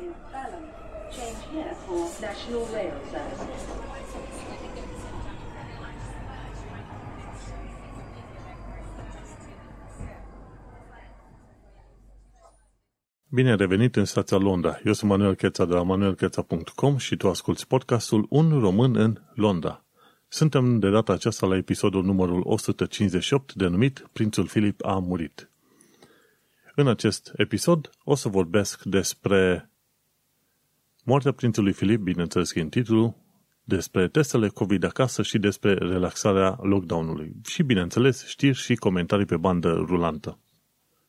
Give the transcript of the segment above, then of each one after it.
is Balham. Change here for National Rail Services. Bine ai revenit în stația Londra. Eu sunt Manuel Cheța de la manuelcheța.com și tu asculti podcastul Un român în Londra. Suntem de data aceasta la episodul numărul 158 denumit Prințul Filip a murit. În acest episod o să vorbesc despre moartea Prințului Filip, bineînțeles că în titlul, despre testele COVID acasă și despre relaxarea lockdown-ului. Și, bineînțeles, știri și comentarii pe bandă rulantă.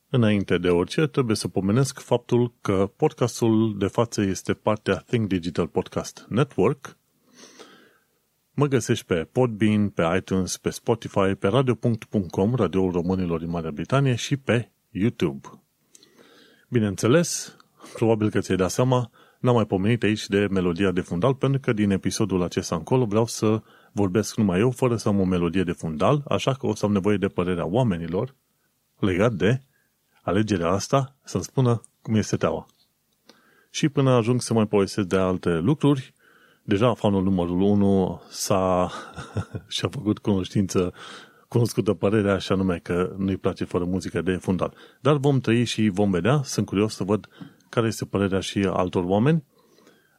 Înainte de orice, trebuie să pomenesc faptul că podcastul de față este partea Think Digital Podcast Network. Mă găsești pe Podbean, pe iTunes, pe Spotify, pe radio.com, radioul românilor din Marea Britanie și pe YouTube. Bineînțeles, probabil că ți-ai dat seama, n-am mai pomenit aici de melodia de fundal, pentru că din episodul acesta încolo vreau să vorbesc numai eu, fără să am o melodie de fundal, așa că o să am nevoie de părerea oamenilor legat de alegerea asta să-mi spună cum este teaua. Și până ajung să mai povestesc de alte lucruri, deja fanul numărul 1 s-a și-a făcut cunoștință cunoscută părerea așa nume că nu-i place fără muzică de fundal. Dar vom trăi și vom vedea. Sunt curios să văd care este părerea și altor oameni,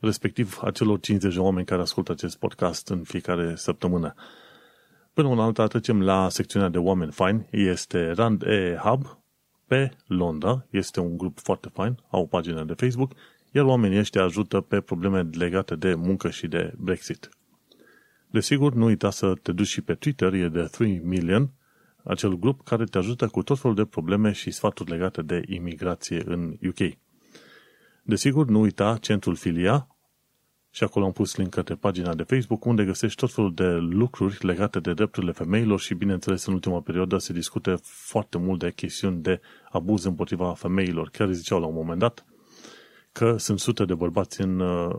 respectiv acelor 50 de oameni care ascultă acest podcast în fiecare săptămână. Până una alta trecem la secțiunea de oameni faini. Este Rand E Hub pe Londra. Este un grup foarte fain, au o pagină de Facebook, iar oamenii ăștia ajută pe probleme legate de muncă și de Brexit. Desigur, nu uita să te duci și pe Twitter, e de 3 million, acel grup care te ajută cu tot felul de probleme și sfaturi legate de imigrație în UK. Desigur, nu uita centrul Filia și acolo am pus link către pagina de Facebook unde găsești tot felul de lucruri legate de drepturile femeilor și, bineînțeles, în ultima perioadă se discute foarte mult de chestiuni de abuz împotriva femeilor. Chiar ziceau la un moment dat că sunt sute de bărbați în uh,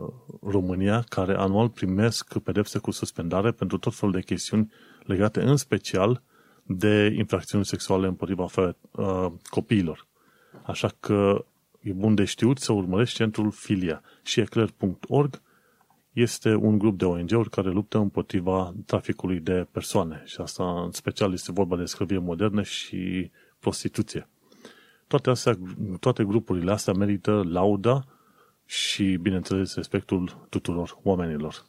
România care anual primesc pedepse cu suspendare pentru tot felul de chestiuni legate în special de infracțiuni sexuale împotriva uh, copiilor. Așa că e bun de știut să urmărești centrul Filia și eclair.org este un grup de ONG-uri care luptă împotriva traficului de persoane și asta în special este vorba de sclavie modernă și prostituție. Toate, astea, toate grupurile astea merită lauda și, bineînțeles, respectul tuturor oamenilor.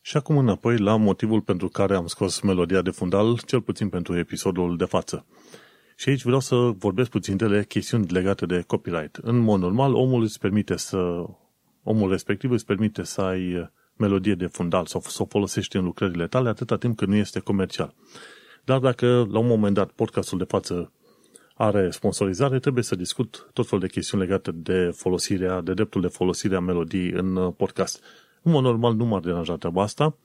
Și acum înapoi la motivul pentru care am scos melodia de fundal, cel puțin pentru episodul de față. Și aici vreau să vorbesc puțin de chestiuni legate de copyright. În mod normal, omul îți permite să omul respectiv îți permite să ai melodie de fundal sau să o folosești în lucrările tale atâta timp cât nu este comercial. Dar dacă la un moment dat podcastul de față are sponsorizare, trebuie să discut tot felul de chestiuni legate de folosirea, de dreptul de folosire a melodii în podcast. În mod normal nu m-ar deranja treaba asta.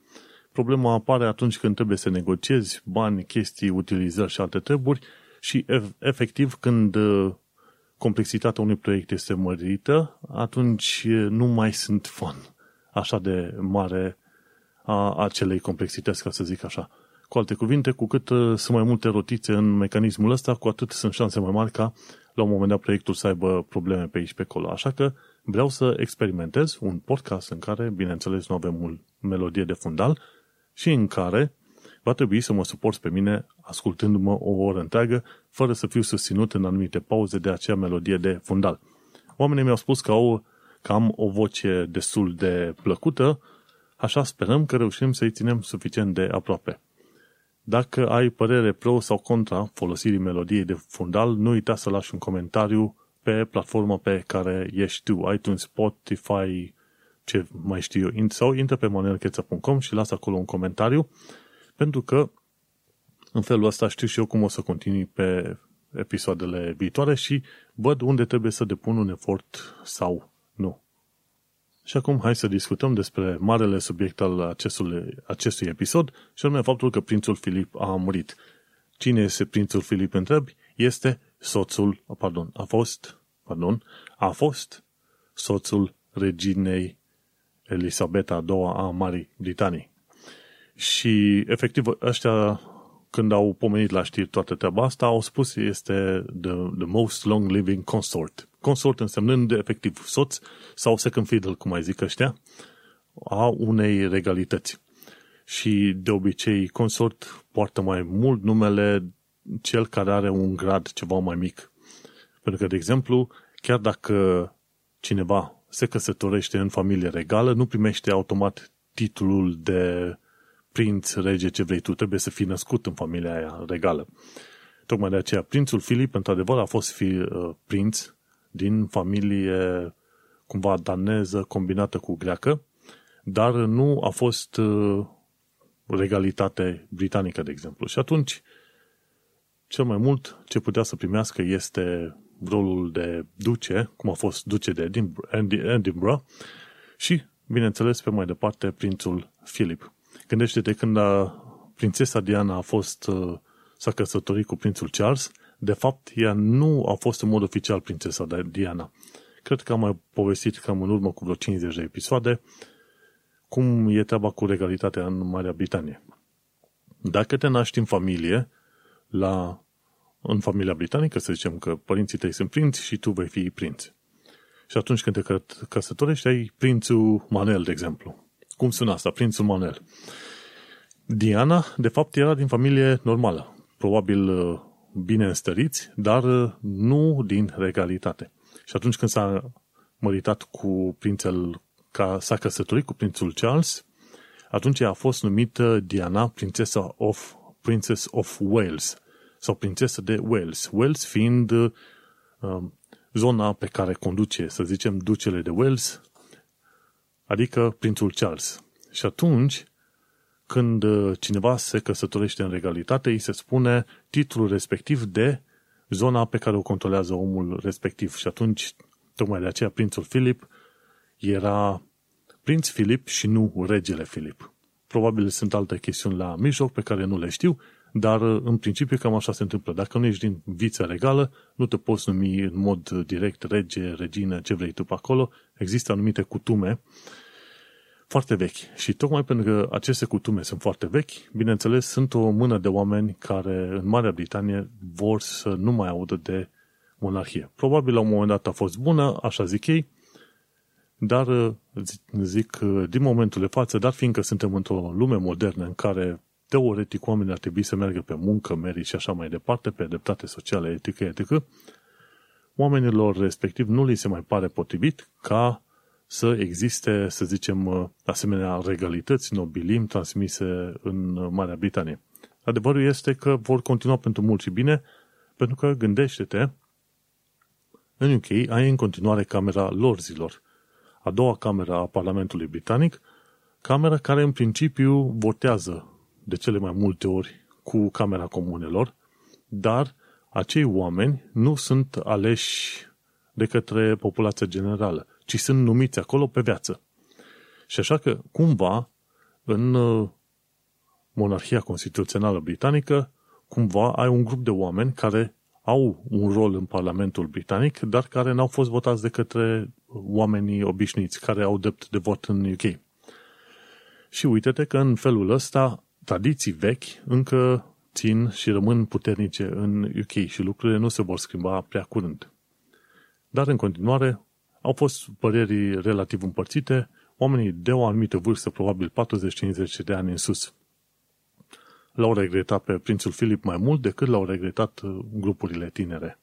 Problema apare atunci când trebuie să negociezi bani, chestii, utilizări și alte treburi și efectiv când complexitatea unui proiect este mărită, atunci nu mai sunt fan așa de mare a acelei complexități, ca să zic așa. Cu alte cuvinte, cu cât uh, sunt mai multe rotițe în mecanismul ăsta, cu atât sunt șanse mai mari ca la un moment dat proiectul să aibă probleme pe aici pe acolo. Așa că vreau să experimentez un podcast în care, bineînțeles, nu avem o melodie de fundal și în care va trebui să mă suport pe mine ascultându-mă o oră întreagă, fără să fiu susținut în anumite pauze de acea melodie de fundal. Oamenii mi-au spus că, au, că am o voce destul de plăcută, așa sperăm că reușim să-i ținem suficient de aproape. Dacă ai părere pro sau contra folosirii melodiei de fundal, nu uita să lași un comentariu pe platforma pe care ești tu, iTunes, Spotify, ce mai știu eu, sau intră pe manuelcheța.com și lasă acolo un comentariu pentru că în felul ăsta știu și eu cum o să continui pe episoadele viitoare și văd unde trebuie să depun un efort sau nu. Și acum hai să discutăm despre marele subiect al acestui, acestui episod și anume faptul că prințul Filip a murit. Cine este prințul Filip întrebi? Este soțul, pardon, a fost, pardon, a fost soțul reginei Elisabeta II a Marii Britanii. Și efectiv ăștia când au pomenit la știri toată treaba asta, au spus este the, the most long living consort. Consort însemnând efectiv soț sau second fiddle, cum mai zic ăștia, a unei regalități. Și de obicei consort poartă mai mult numele cel care are un grad ceva mai mic. Pentru că, de exemplu, chiar dacă cineva se căsătorește în familie regală, nu primește automat titlul de prinț, rege, ce vrei tu, trebuie să fii născut în familia aia regală. Tocmai de aceea, prințul Filip, într-adevăr, a fost fi, uh, prinț din familie cumva daneză combinată cu greacă, dar nu a fost uh, regalitate britanică, de exemplu. Și atunci, cel mai mult ce putea să primească este rolul de duce, cum a fost duce de Edinburgh, și, bineînțeles, pe mai departe, prințul Philip. Gândește-te când a, prințesa Diana a fost, uh, s-a căsătorit cu prințul Charles, de fapt, ea nu a fost în mod oficial prințesa Diana. Cred că am mai povestit cam în urmă cu vreo 50 de episoade cum e treaba cu regalitatea în Marea Britanie. Dacă te naști în familie, la, în familia britanică, să zicem că părinții tăi sunt prinți și tu vei fi prinț. Și atunci când te căsătorești, ai prințul Manel, de exemplu. Cum sună asta? Prințul Manel. Diana, de fapt, era din familie normală. Probabil uh, bine înstăriți, dar uh, nu din regalitate. Și atunci când s-a măritat cu prințel, ca s-a căsătorit cu prințul Charles, atunci a fost numită Diana, prințesa of, Princess of Wales, sau prințesă de Wales. Wales fiind uh, zona pe care conduce, să zicem, ducele de Wales, adică prințul Charles. Și atunci, când uh, cineva se căsătorește în regalitate, îi se spune titlul respectiv de zona pe care o controlează omul respectiv. Și atunci, tocmai de aceea, prințul Filip era prinț Filip și nu regele Filip. Probabil sunt alte chestiuni la mijloc pe care nu le știu, dar uh, în principiu cam așa se întâmplă. Dacă nu ești din vița regală, nu te poți numi în mod direct rege, regină, ce vrei tu pe acolo. Există anumite cutume foarte vechi. Și tocmai pentru că aceste cutume sunt foarte vechi, bineînțeles, sunt o mână de oameni care în Marea Britanie vor să nu mai audă de monarhie. Probabil la un moment dat a fost bună, așa zic ei, dar zic din momentul de față, dar fiindcă suntem într-o lume modernă în care teoretic oamenii ar trebui să meargă pe muncă, merit și așa mai departe, pe dreptate socială, etică, etică, oamenilor respectiv nu li se mai pare potrivit ca să existe, să zicem, asemenea regalități, nobilim transmise în Marea Britanie. Adevărul este că vor continua pentru mult și bine, pentru că, gândește-te, în UK ai în continuare Camera Lorzilor, a doua cameră a Parlamentului Britanic, camera care în principiu votează de cele mai multe ori cu Camera Comunelor, dar acei oameni nu sunt aleși de către populația generală ci sunt numiți acolo pe viață. Și așa că, cumva, în uh, monarhia constituțională britanică, cumva ai un grup de oameni care au un rol în Parlamentul Britanic, dar care n-au fost votați de către oamenii obișnuiți, care au drept de vot în UK. Și uite-te că în felul ăsta tradiții vechi încă țin și rămân puternice în UK și lucrurile nu se vor schimba prea curând. Dar în continuare, au fost păreri relativ împărțite, oamenii de o anumită vârstă, probabil 40-50 de ani în sus, l-au regretat pe prințul Filip mai mult decât l-au regretat uh, grupurile tinere.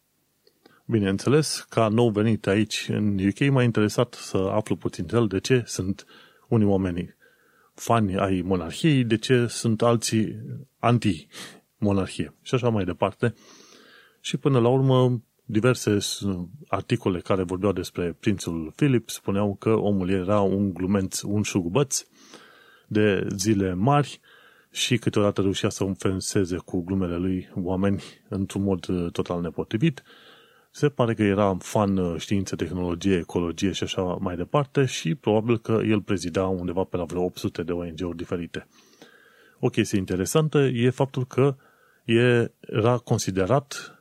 Bineînțeles, ca nou venit aici în UK, m-a interesat să aflu puțin de el de ce sunt unii oameni fani ai monarhiei, de ce sunt alții anti-monarhie și așa mai departe. Și până la urmă diverse articole care vorbeau despre prințul Philip spuneau că omul era un glumenț, un șugubăț de zile mari și câteodată reușea să înfenseze cu glumele lui oameni într-un mod uh, total nepotrivit. Se pare că era fan uh, științe, tehnologie, ecologie și așa mai departe și probabil că el prezida undeva pe la vreo 800 de ONG-uri diferite. O chestie interesantă e faptul că era considerat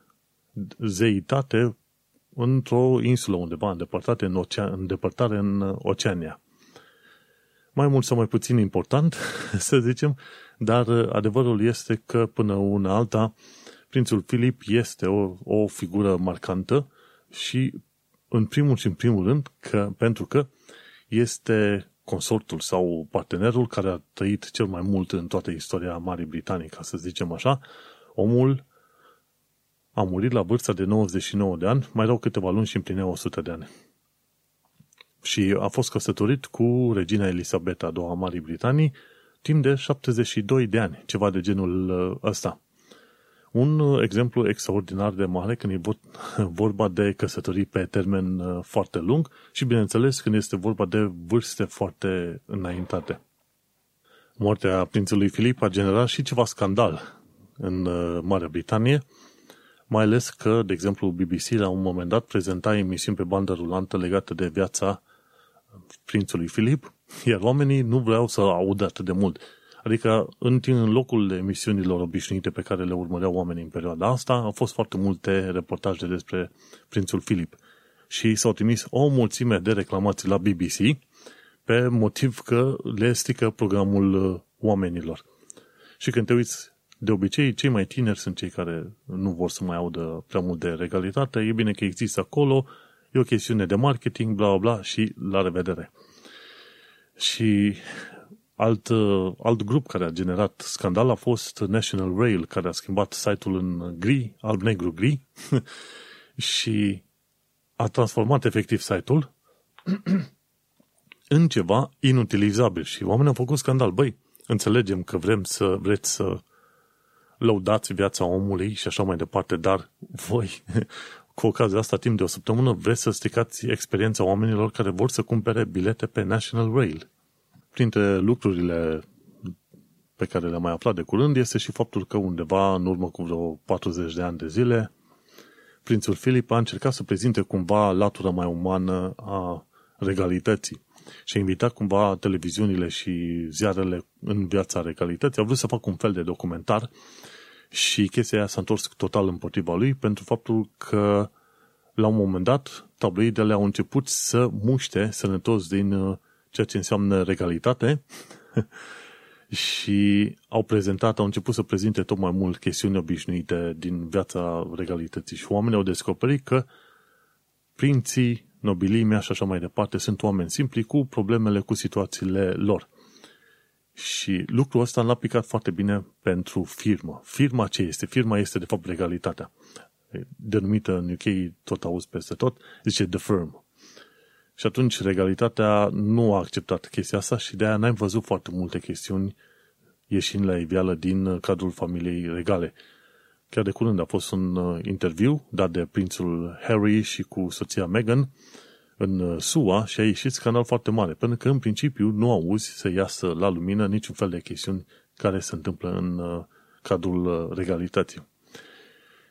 zeitate într-o insulă undeva îndepărtată în, ocean, îndepărtare în Oceania. mai mult sau mai puțin important, să zicem, dar adevărul este că până una alta, prințul Filip este o, o figură marcantă și în primul și în primul rând că, pentru că este consortul sau partenerul care a trăit cel mai mult în toată istoria Marii Britanii, ca să zicem așa. Omul a murit la vârsta de 99 de ani, mai erau câteva luni și împlinea 100 de ani. Și a fost căsătorit cu regina Elisabeta II a Marii Britanii timp de 72 de ani, ceva de genul uh, ăsta. Un uh, exemplu extraordinar de mare când e vorba de căsătorii pe termen uh, foarte lung și, bineînțeles, când este vorba de vârste foarte înaintate. Moartea prințului Filip a generat și ceva scandal în Marea Britanie, mai ales că, de exemplu, BBC la un moment dat prezenta emisiuni pe bandă rulantă legate de viața prințului Filip, iar oamenii nu vreau să audă atât de mult. Adică, în, în locul emisiunilor obișnuite pe care le urmăreau oamenii în perioada asta, au fost foarte multe reportaje despre prințul Filip. Și s-au trimis o mulțime de reclamații la BBC pe motiv că le strică programul uh, oamenilor. Și când te uiți, de obicei, cei mai tineri sunt cei care nu vor să mai audă prea mult de regalitate. E bine că există acolo, e o chestiune de marketing, bla, bla, și la revedere. Și alt, alt grup care a generat scandal a fost National Rail, care a schimbat site-ul în gri, alb-negru-gri, și a transformat efectiv site-ul în ceva inutilizabil. Și oamenii au făcut scandal. Băi, înțelegem că vrem să vreți să lăudați viața omului și așa mai departe, dar voi cu ocazia asta, timp de o săptămână, vreți să stricați experiența oamenilor care vor să cumpere bilete pe National Rail. Printre lucrurile pe care le-am mai aflat de curând este și faptul că undeva în urmă cu vreo 40 de ani de zile, prințul Filip a încercat să prezinte cumva latura mai umană a regalității și a invitat cumva televiziunile și ziarele în viața regalității. A vrut să facă un fel de documentar și chestia aia s-a întors total împotriva lui pentru faptul că la un moment dat tabloidele au început să muște sănătos din uh, ceea ce înseamnă regalitate și au prezentat, au început să prezinte tot mai mult chestiuni obișnuite din viața regalității și oamenii au descoperit că prinții, nobilimea și așa mai departe sunt oameni simpli cu problemele, cu situațiile lor. Și lucrul ăsta l-a aplicat foarte bine pentru firmă. Firma ce este? Firma este de fapt legalitatea. Denumită în UK, tot auzi peste tot, zice The Firm. Și atunci regalitatea nu a acceptat chestia asta și de aia n-ai văzut foarte multe chestiuni ieșind la iveală din cadrul familiei regale. Chiar de curând a fost un uh, interviu dat de prințul Harry și cu soția Meghan, în uh, SUA și a ieșit scandal foarte mare, pentru că în principiu nu auzi să iasă la lumină niciun fel de chestiuni care se întâmplă în uh, cadrul uh, regalității.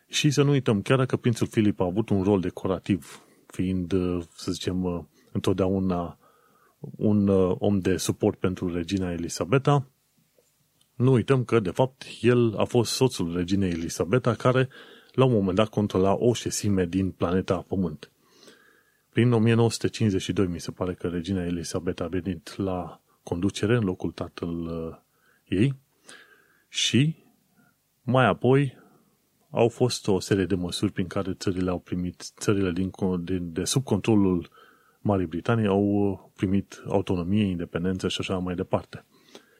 Și să nu uităm, chiar dacă prințul Filip a avut un rol decorativ, fiind, să zicem, întotdeauna un om de suport pentru regina Elisabeta, nu uităm că, de fapt, el a fost soțul reginei Elisabeta, care, la un moment dat, controla o șesime din planeta Pământ. Prin 1952 mi se pare că regina Elisabeta a venit la conducere în locul tatăl uh, ei și mai apoi au fost o serie de măsuri prin care țările au primit, țările din, de, de sub controlul Marii Britanii au uh, primit autonomie, independență și așa mai departe.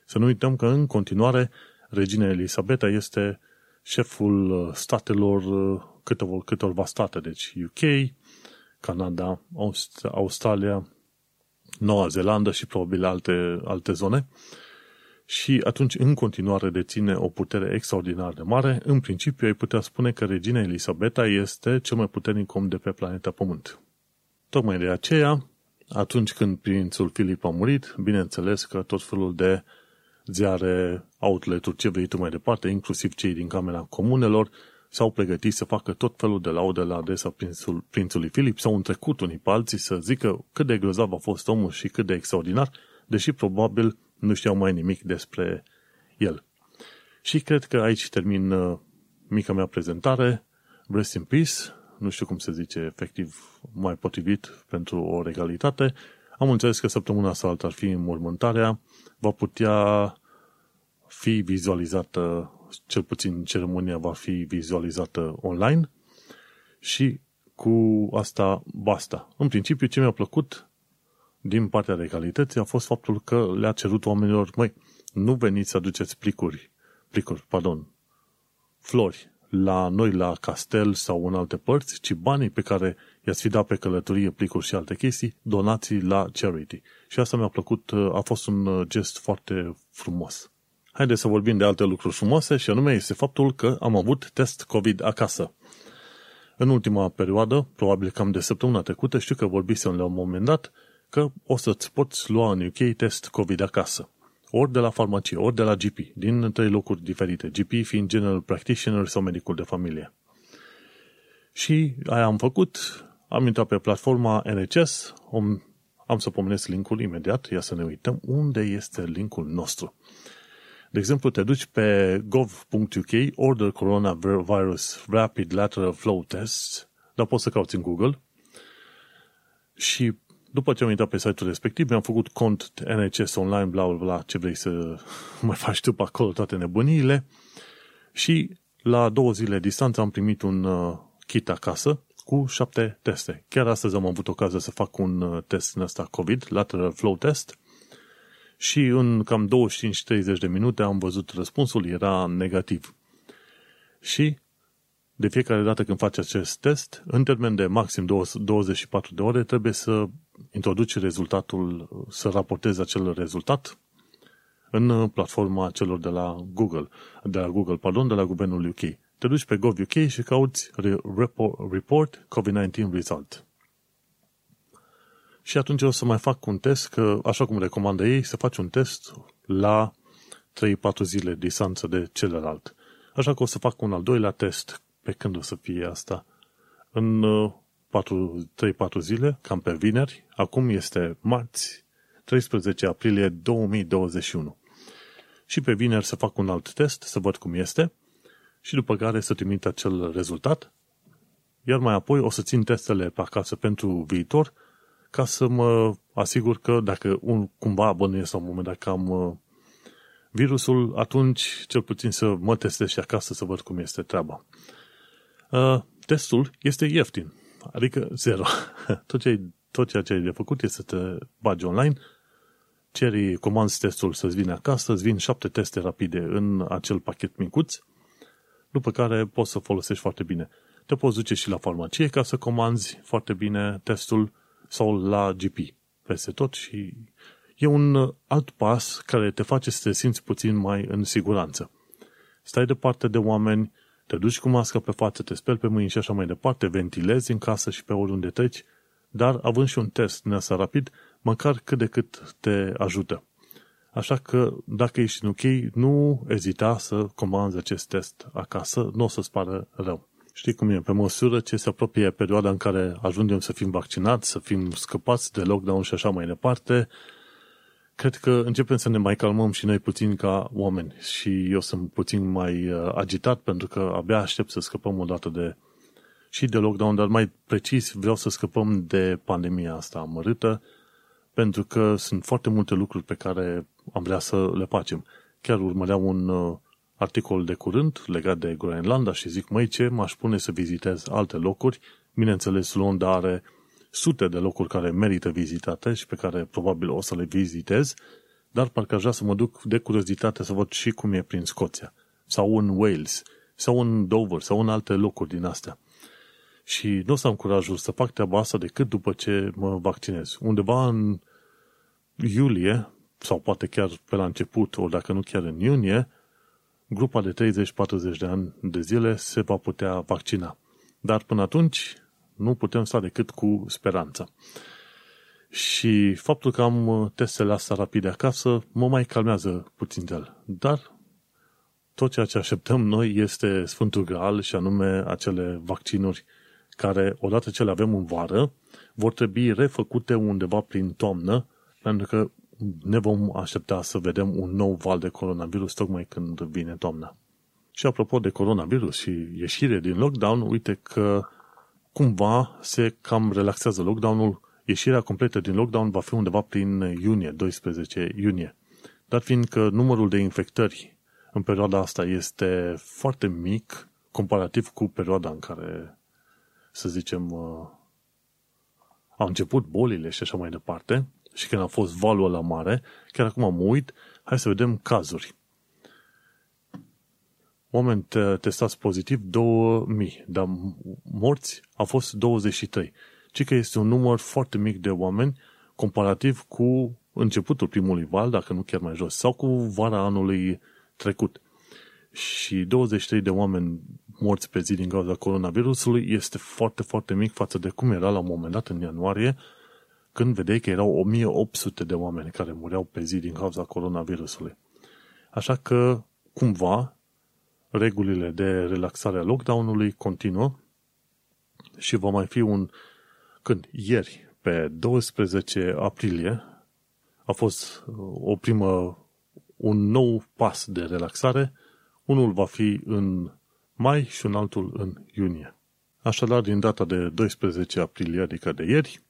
Să nu uităm că în continuare regina Elisabeta este șeful uh, statelor câteva, câteva state, deci UK, Canada, Aust- Australia, Noua Zeelandă și probabil alte, alte zone. Și atunci, în continuare, deține o putere extraordinar de mare. În principiu, ai putea spune că regina Elisabeta este cel mai puternic om de pe planeta Pământ. Tocmai de aceea, atunci când prințul Filip a murit, bineînțeles că tot felul de ziare, outlet-uri, ce vrei tu mai departe, inclusiv cei din Camera Comunelor, s-au pregătit să facă tot felul de laude la adresa prințul, prințului Filip, s-au întrecut unii pe alții să zică cât de grozav a fost omul și cât de extraordinar, deși probabil nu știau mai nimic despre el. Și cred că aici termin uh, mica mea prezentare. Rest in peace, nu știu cum se zice efectiv mai potrivit pentru o regalitate. Am înțeles că săptămâna sau alta ar fi înmormântarea, va putea fi vizualizată, cel puțin ceremonia va fi vizualizată online și cu asta basta. În principiu, ce mi-a plăcut din partea legalității a fost faptul că le-a cerut oamenilor, măi, nu veniți să aduceți plicuri, plicuri, pardon, flori la noi la castel sau în alte părți, ci banii pe care i-ați fi dat pe călătorie, plicuri și alte chestii, donații la charity. Și asta mi-a plăcut, a fost un gest foarte frumos. Haideți să vorbim de alte lucruri frumoase și anume este faptul că am avut test COVID acasă. În ultima perioadă, probabil cam de săptămâna trecută, știu că vorbisem la un moment dat că o să-ți poți lua în UK test COVID acasă. Ori de la farmacie, ori de la GP, din trei locuri diferite, GP fiind General Practitioner sau medicul de familie. Și aia am făcut, am intrat pe platforma NHS, am, am să pomenesc linkul imediat, ia să ne uităm unde este linkul nostru. De exemplu, te duci pe gov.uk, Order Coronavirus Rapid Lateral Flow Test, dar poți să cauți în Google și după ce am intrat pe site-ul respectiv, mi-am făcut cont NHS online, bla, bla, bla, ce vrei să mai faci tu pe acolo, toate nebuniile. Și la două zile distanță am primit un uh, kit acasă cu șapte teste. Chiar astăzi am avut ocazia să fac un uh, test în ăsta COVID, lateral flow test, și în cam 25-30 de minute am văzut răspunsul, era negativ. Și de fiecare dată când faci acest test, în termen de maxim 24 de ore, trebuie să introduci rezultatul, să raportezi acel rezultat în platforma celor de la Google, de la Google, pardon, de la guvernul UK. Te duci pe gov.uk și cauți report COVID-19 result. Și atunci o să mai fac un test, că așa cum recomandă ei, să faci un test la 3-4 zile distanță de celălalt. Așa că o să fac un al doilea test pe când o să fie asta. În 3-4 zile, cam pe vineri, acum este marți, 13 aprilie 2021. Și pe vineri să fac un alt test, să văd cum este, și după care să trimit acel rezultat, iar mai apoi o să țin testele pe acasă pentru viitor, ca să mă asigur că dacă un, cumva bănuiesc la un moment dat că am uh, virusul, atunci cel puțin să mă testez și acasă să văd cum este treaba. Uh, testul este ieftin, adică zero. Tot, ce, tot ceea ce ai de făcut este să te bagi online, ceri, comanzi testul să-ți vină acasă, îți vin șapte teste rapide în acel pachet micuț, după care poți să folosești foarte bine. Te poți duce și la farmacie ca să comanzi foarte bine testul sau la GP peste tot și e un alt pas care te face să te simți puțin mai în siguranță. Stai departe de oameni, te duci cu masca pe față, te speli pe mâini și așa mai departe, ventilezi în casă și pe oriunde treci, dar având și un test din asta rapid, măcar cât de cât te ajută. Așa că, dacă ești în OK, nu ezita să comanzi acest test acasă, nu o să-ți pară rău. Știi cum e? Pe măsură ce se apropie perioada în care ajungem să fim vaccinați, să fim scăpați de lockdown și așa mai departe, cred că începem să ne mai calmăm și noi puțin ca oameni. Și eu sunt puțin mai uh, agitat pentru că abia aștept să scăpăm o dată de și de lockdown, dar mai precis vreau să scăpăm de pandemia asta amărâtă, pentru că sunt foarte multe lucruri pe care am vrea să le facem. Chiar urmăream un uh, articol de curând legat de Groenlanda și zic, măi, ce m-aș pune să vizitez alte locuri? Bineînțeles, Londra are sute de locuri care merită vizitate și pe care probabil o să le vizitez, dar parcă aș vrea să mă duc de curiozitate să văd și cum e prin Scoția, sau în Wales, sau în Dover, sau în alte locuri din astea. Și nu o să am curajul să fac treaba asta decât după ce mă vaccinez. Undeva în iulie, sau poate chiar pe la început, ori dacă nu chiar în iunie, grupa de 30-40 de ani de zile se va putea vaccina. Dar până atunci nu putem sta decât cu speranță. Și faptul că am uh, testele astea rapide acasă mă mai calmează puțin el. Dar tot ceea ce așteptăm noi este Sfântul Graal și anume acele vaccinuri care, odată ce le avem în vară, vor trebui refăcute undeva prin toamnă, pentru că ne vom aștepta să vedem un nou val de coronavirus tocmai când vine toamna. Și apropo de coronavirus și ieșire din lockdown, uite că cumva se cam relaxează lockdown-ul, ieșirea completă din lockdown va fi undeva prin iunie, 12 iunie. Dar fiindcă numărul de infectări în perioada asta este foarte mic comparativ cu perioada în care, să zicem, uh, au început bolile și așa mai departe, și când a fost valul la mare, chiar acum mă uit, hai să vedem cazuri. Oameni testați pozitiv 2000, dar morți a fost 23. Ci că este un număr foarte mic de oameni comparativ cu începutul primului val, dacă nu chiar mai jos, sau cu vara anului trecut. Și 23 de oameni morți pe zi din cauza coronavirusului este foarte, foarte mic față de cum era la un moment dat în ianuarie, când vedeai că erau 1800 de oameni care mureau pe zi din cauza coronavirusului. Așa că, cumva, regulile de relaxare a lockdown-ului continuă și va mai fi un... Când? Ieri, pe 12 aprilie, a fost uh, o primă, un nou pas de relaxare. Unul va fi în mai și un altul în iunie. Așadar, din data de 12 aprilie, adică de ieri,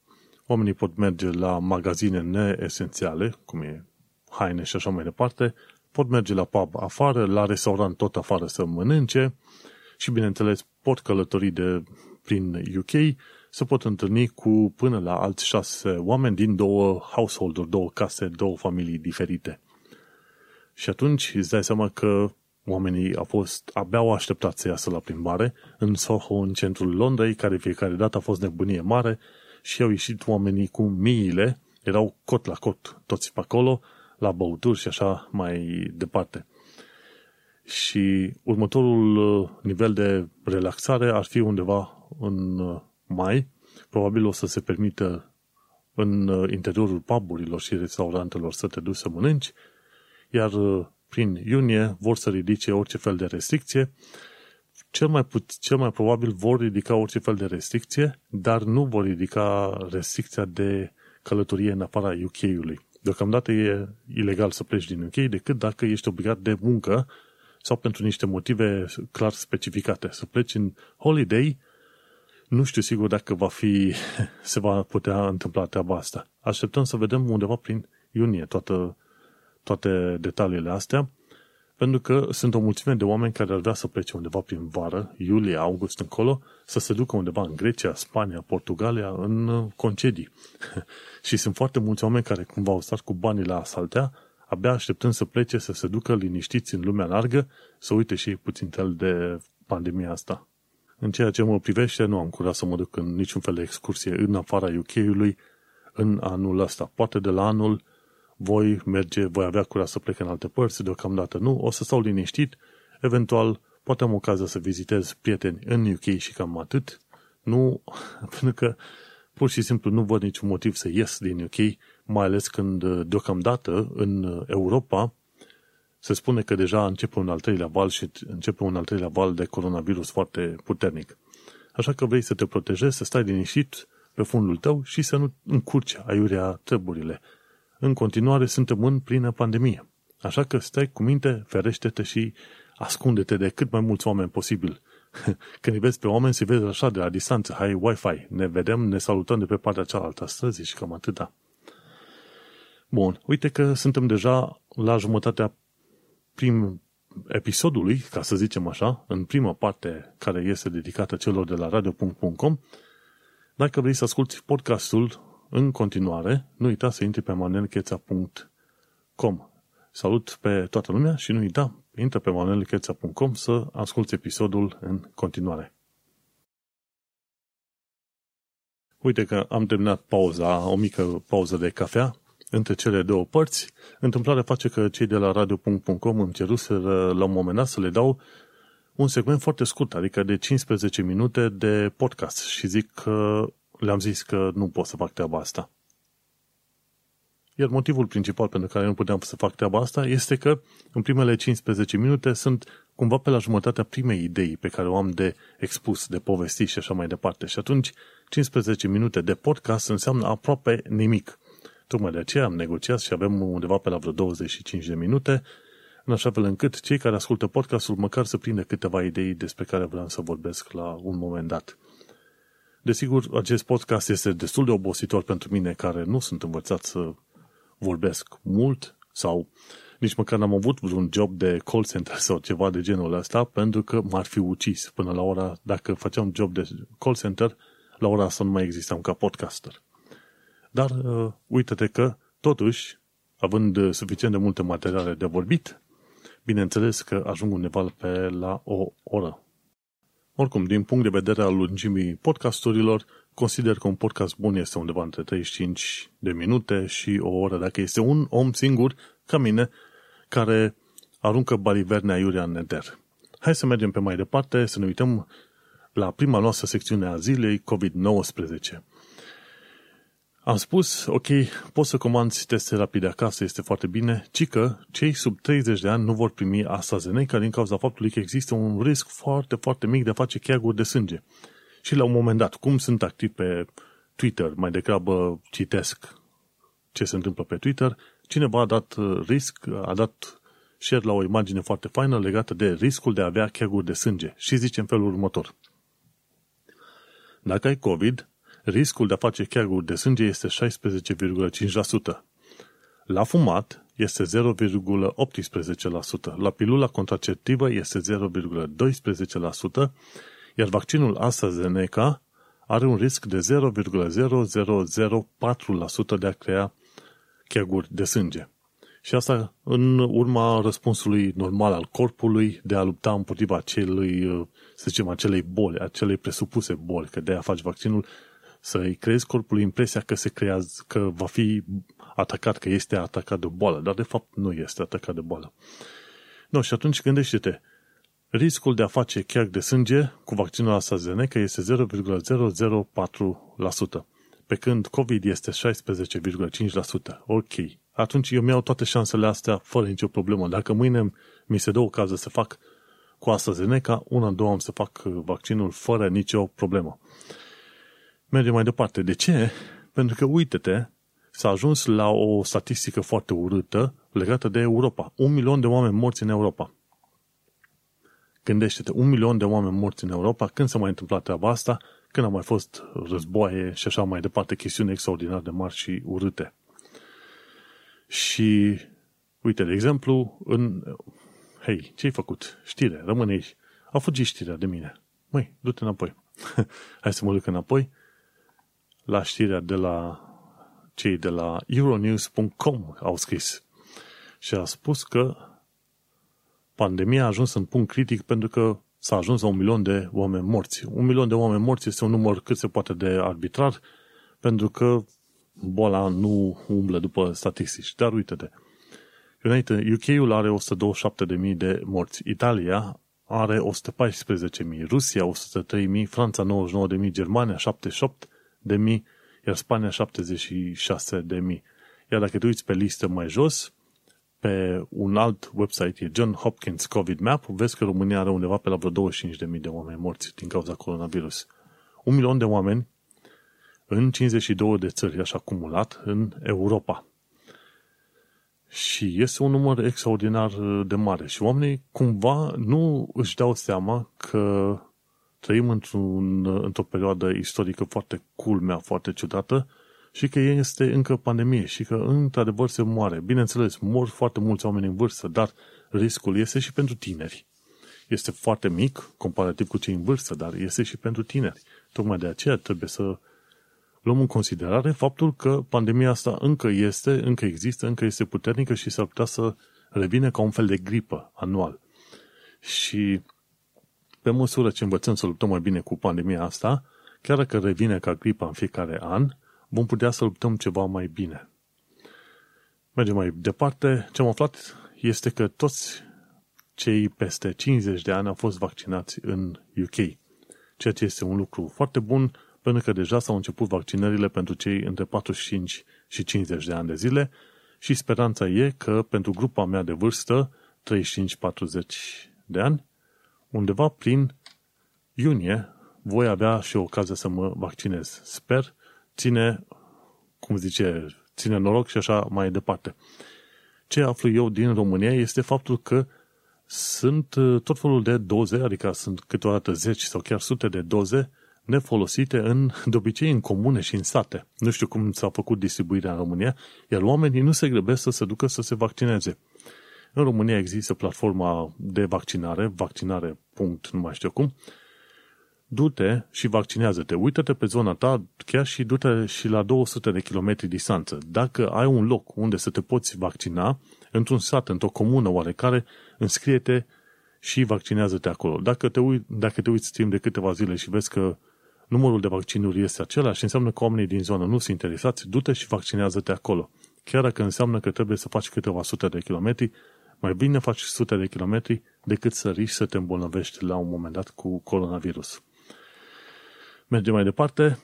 oamenii pot merge la magazine neesențiale, cum e haine și așa mai departe, pot merge la pub afară, la restaurant tot afară să mănânce și, bineînțeles, pot călători de, prin UK, se pot întâlni cu până la alți șase oameni din două household două case, două familii diferite. Și atunci îți dai seama că oamenii au fost, abia au așteptat să iasă la plimbare în Soho, în centrul Londrei, care fiecare dată a fost nebunie mare și au ieșit oamenii cu miile, erau cot la cot toți pe acolo, la băuturi și așa mai departe. Și următorul uh, nivel de relaxare ar fi undeva în uh, mai. Probabil o să se permită în uh, interiorul puburilor și restaurantelor să te duci să mănânci, iar prin iunie vor să ridice orice fel de restricție. Cel mai, put- cel mai probabil vor ridica orice fel de restricție, dar nu vor ridica restricția de călătorie în afara UK-ului. Deocamdată e ilegal să pleci din UK decât dacă ești obligat de muncă sau pentru niște motive clar specificate. Să pleci în holiday, nu știu sigur dacă va fi, se va putea întâmpla treaba asta. Așteptăm să vedem undeva prin iunie toată, toate detaliile astea, pentru că sunt o mulțime de oameni care ar vrea să plece undeva prin vară, iulie, august încolo, să se ducă undeva în Grecia, Spania, Portugalia, în concedii. și sunt foarte mulți oameni care cumva au stat cu banii la asaltea, abia așteptând să plece, să se ducă liniștiți în lumea largă, să uite și puțin tel de pandemia asta. În ceea ce mă privește, nu am curat să mă duc în niciun fel de excursie în afara UK-ului în anul ăsta. Poate de la anul voi merge, voi avea curaj să plec în alte părți, deocamdată nu, o să stau liniștit, eventual poate am ocazia să vizitez prieteni în UK și cam atât, nu, pentru că pur și simplu nu văd niciun motiv să ies din UK, mai ales când deocamdată în Europa se spune că deja începe un al treilea val și începe un al treilea val de coronavirus foarte puternic. Așa că vrei să te protejezi, să stai liniștit pe fundul tău și să nu încurci aiurea treburile. În continuare suntem în plină pandemie. Așa că stai cu minte, ferește-te și ascunde-te de cât mai mulți oameni posibil. Când îi vezi pe oameni, se vezi așa de la distanță, hai Wi-Fi, ne vedem, ne salutăm de pe partea cealaltă a străzii și cam atâta. Bun, uite că suntem deja la jumătatea prim episodului, ca să zicem așa, în prima parte care este dedicată celor de la radio.com. Dacă vrei să asculti podcastul în continuare, nu uita să intri pe manelcheța.com. Salut pe toată lumea și nu uita, intră pe manelcheța.com să asculti episodul în continuare. Uite că am terminat pauza, o mică pauză de cafea între cele două părți. Întâmplarea face că cei de la radio.com îmi ceruseră la un moment dat să le dau un segment foarte scurt, adică de 15 minute de podcast și zic că le-am zis că nu pot să fac treaba asta. Iar motivul principal pentru care nu puteam să fac treaba asta este că în primele 15 minute sunt cumva pe la jumătatea primei idei pe care o am de expus, de povesti și așa mai departe. Și atunci 15 minute de podcast înseamnă aproape nimic. Tocmai de aceea am negociat și avem undeva pe la vreo 25 de minute, în așa fel încât cei care ascultă podcastul măcar să prindă câteva idei despre care vreau să vorbesc la un moment dat. Desigur, acest podcast este destul de obositor pentru mine, care nu sunt învățat să vorbesc mult sau nici măcar n-am avut vreun job de call center sau ceva de genul ăsta, pentru că m-ar fi ucis până la ora, dacă făceam job de call center, la ora asta nu mai existam ca podcaster. Dar uh, uite-te că, totuși, având suficient de multe materiale de vorbit, bineînțeles că ajung undeva pe la o oră. Oricum, din punct de vedere al lungimii podcasturilor, consider că un podcast bun este undeva între 35 de minute și o oră, dacă este un om singur, ca mine, care aruncă baliverne aiurea în neder. Hai să mergem pe mai departe, să ne uităm la prima noastră secțiune a zilei, COVID-19. Am spus, ok, poți să comanzi teste rapide acasă, este foarte bine, ci că cei sub 30 de ani nu vor primi AstraZeneca din cauza faptului că există un risc foarte, foarte mic de a face cheaguri de sânge. Și la un moment dat, cum sunt activ pe Twitter, mai degrabă citesc ce se întâmplă pe Twitter, cineva a dat uh, risc, a dat share la o imagine foarte faină legată de riscul de a avea cheaguri de sânge și zice în felul următor. Dacă ai COVID, riscul de a face cheaguri de sânge este 16,5%. La fumat este 0,18%, la pilula contraceptivă este 0,12%, iar vaccinul AstraZeneca are un risc de 0,0004% de a crea cheaguri de sânge. Și asta în urma răspunsului normal al corpului de a lupta împotriva acelui, să zicem, acelei boli, acelei presupuse boli, că de a faci vaccinul să-i creezi corpului impresia că se creează, că va fi atacat, că este atacat de boală, dar de fapt nu este atacat de boală. No, și atunci gândește-te, riscul de a face chiar de sânge cu vaccinul AstraZeneca este 0,004%, pe când COVID este 16,5%. Ok, atunci eu mi-au toate șansele astea fără nicio problemă. Dacă mâine mi se dă ocazia să fac cu AstraZeneca, una, două am să fac vaccinul fără nicio problemă. Mergem mai departe. De ce? Pentru că, uite-te, s-a ajuns la o statistică foarte urâtă legată de Europa. Un milion de oameni morți în Europa. Gândește-te, un milion de oameni morți în Europa, când s-a mai întâmplat treaba asta, când au mai fost războaie și așa mai departe, chestiuni extraordinar de mari și urâte. Și, uite, de exemplu, în... Hei, ce-ai făcut? Știre, rămâne aici. A fugit știrea de mine. Măi, du-te înapoi. Hai să mă duc înapoi la știrea de la cei de la euronews.com au scris și a spus că pandemia a ajuns în punct critic pentru că s-a ajuns la un milion de oameni morți. Un milion de oameni morți este un număr cât se poate de arbitrar pentru că boala nu umblă după statistici. Dar uite-te, UK-ul are 127.000 de morți, Italia are 114.000, Rusia 103.000, Franța 99.000, Germania 78, de mii, iar Spania 76 de mii. Iar dacă te uiți pe listă mai jos, pe un alt website, e John Hopkins COVID Map, vezi că România are undeva pe la vreo 25.000 de oameni morți din cauza coronavirus. Un milion de oameni în 52 de țări, așa acumulat, în Europa. Și este un număr extraordinar de mare. Și oamenii cumva nu își dau seama că trăim într-un, într-o perioadă istorică foarte culmea, foarte ciudată și că este încă pandemie și că într-adevăr se moare. Bineînțeles, mor foarte mulți oameni în vârstă, dar riscul este și pentru tineri. Este foarte mic comparativ cu cei în vârstă, dar este și pentru tineri. Tocmai de aceea trebuie să luăm în considerare faptul că pandemia asta încă este, încă există, încă este puternică și s-ar putea să revină ca un fel de gripă anual. Și pe măsură ce învățăm să luptăm mai bine cu pandemia asta, chiar dacă revine ca gripa în fiecare an, vom putea să luptăm ceva mai bine. Mergem mai departe. Ce am aflat este că toți cei peste 50 de ani au fost vaccinați în UK, ceea ce este un lucru foarte bun, pentru că deja s-au început vaccinările pentru cei între 45 și 50 de ani de zile și speranța e că pentru grupa mea de vârstă, 35-40 de ani, undeva prin iunie voi avea și ocazia să mă vaccinez. Sper, ține, cum zice, ține noroc și așa mai departe. Ce aflu eu din România este faptul că sunt uh, tot felul de doze, adică sunt câteodată zeci sau chiar sute de doze nefolosite în, de obicei în comune și în sate. Nu știu cum s-a făcut distribuirea în România, iar oamenii nu se grăbesc să se ducă să se vaccineze. În România există platforma de vaccinare, vaccinare. nu mai știu cum, du-te și vaccinează-te. Uită-te pe zona ta chiar și du-te și la 200 de kilometri distanță. Dacă ai un loc unde să te poți vaccina, într-un sat, într-o comună oarecare, înscrie-te și vaccinează-te acolo. Dacă te, uit, dacă te uiți timp de câteva zile și vezi că numărul de vaccinuri este același, înseamnă că oamenii din zonă nu sunt interesați, du-te și vaccinează-te acolo. Chiar dacă înseamnă că trebuie să faci câteva sute de kilometri, mai bine faci sute de kilometri decât să riști să te îmbolnăvești la un moment dat cu coronavirus. Mergem mai departe.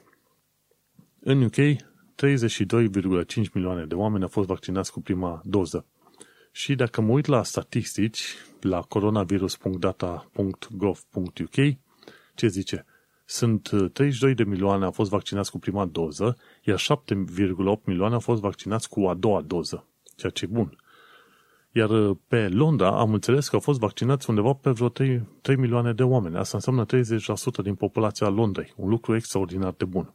În UK, 32,5 milioane de oameni au fost vaccinați cu prima doză. Și dacă mă uit la statistici, la coronavirus.data.gov.uk, ce zice? Sunt 32 de milioane au fost vaccinați cu prima doză, iar 7,8 milioane au fost vaccinați cu a doua doză, ceea ce e bun. Iar uh, pe Londra am înțeles că au fost vaccinați undeva pe vreo 3, 3 milioane de oameni. Asta înseamnă 30% din populația Londrei. Un lucru extraordinar de bun.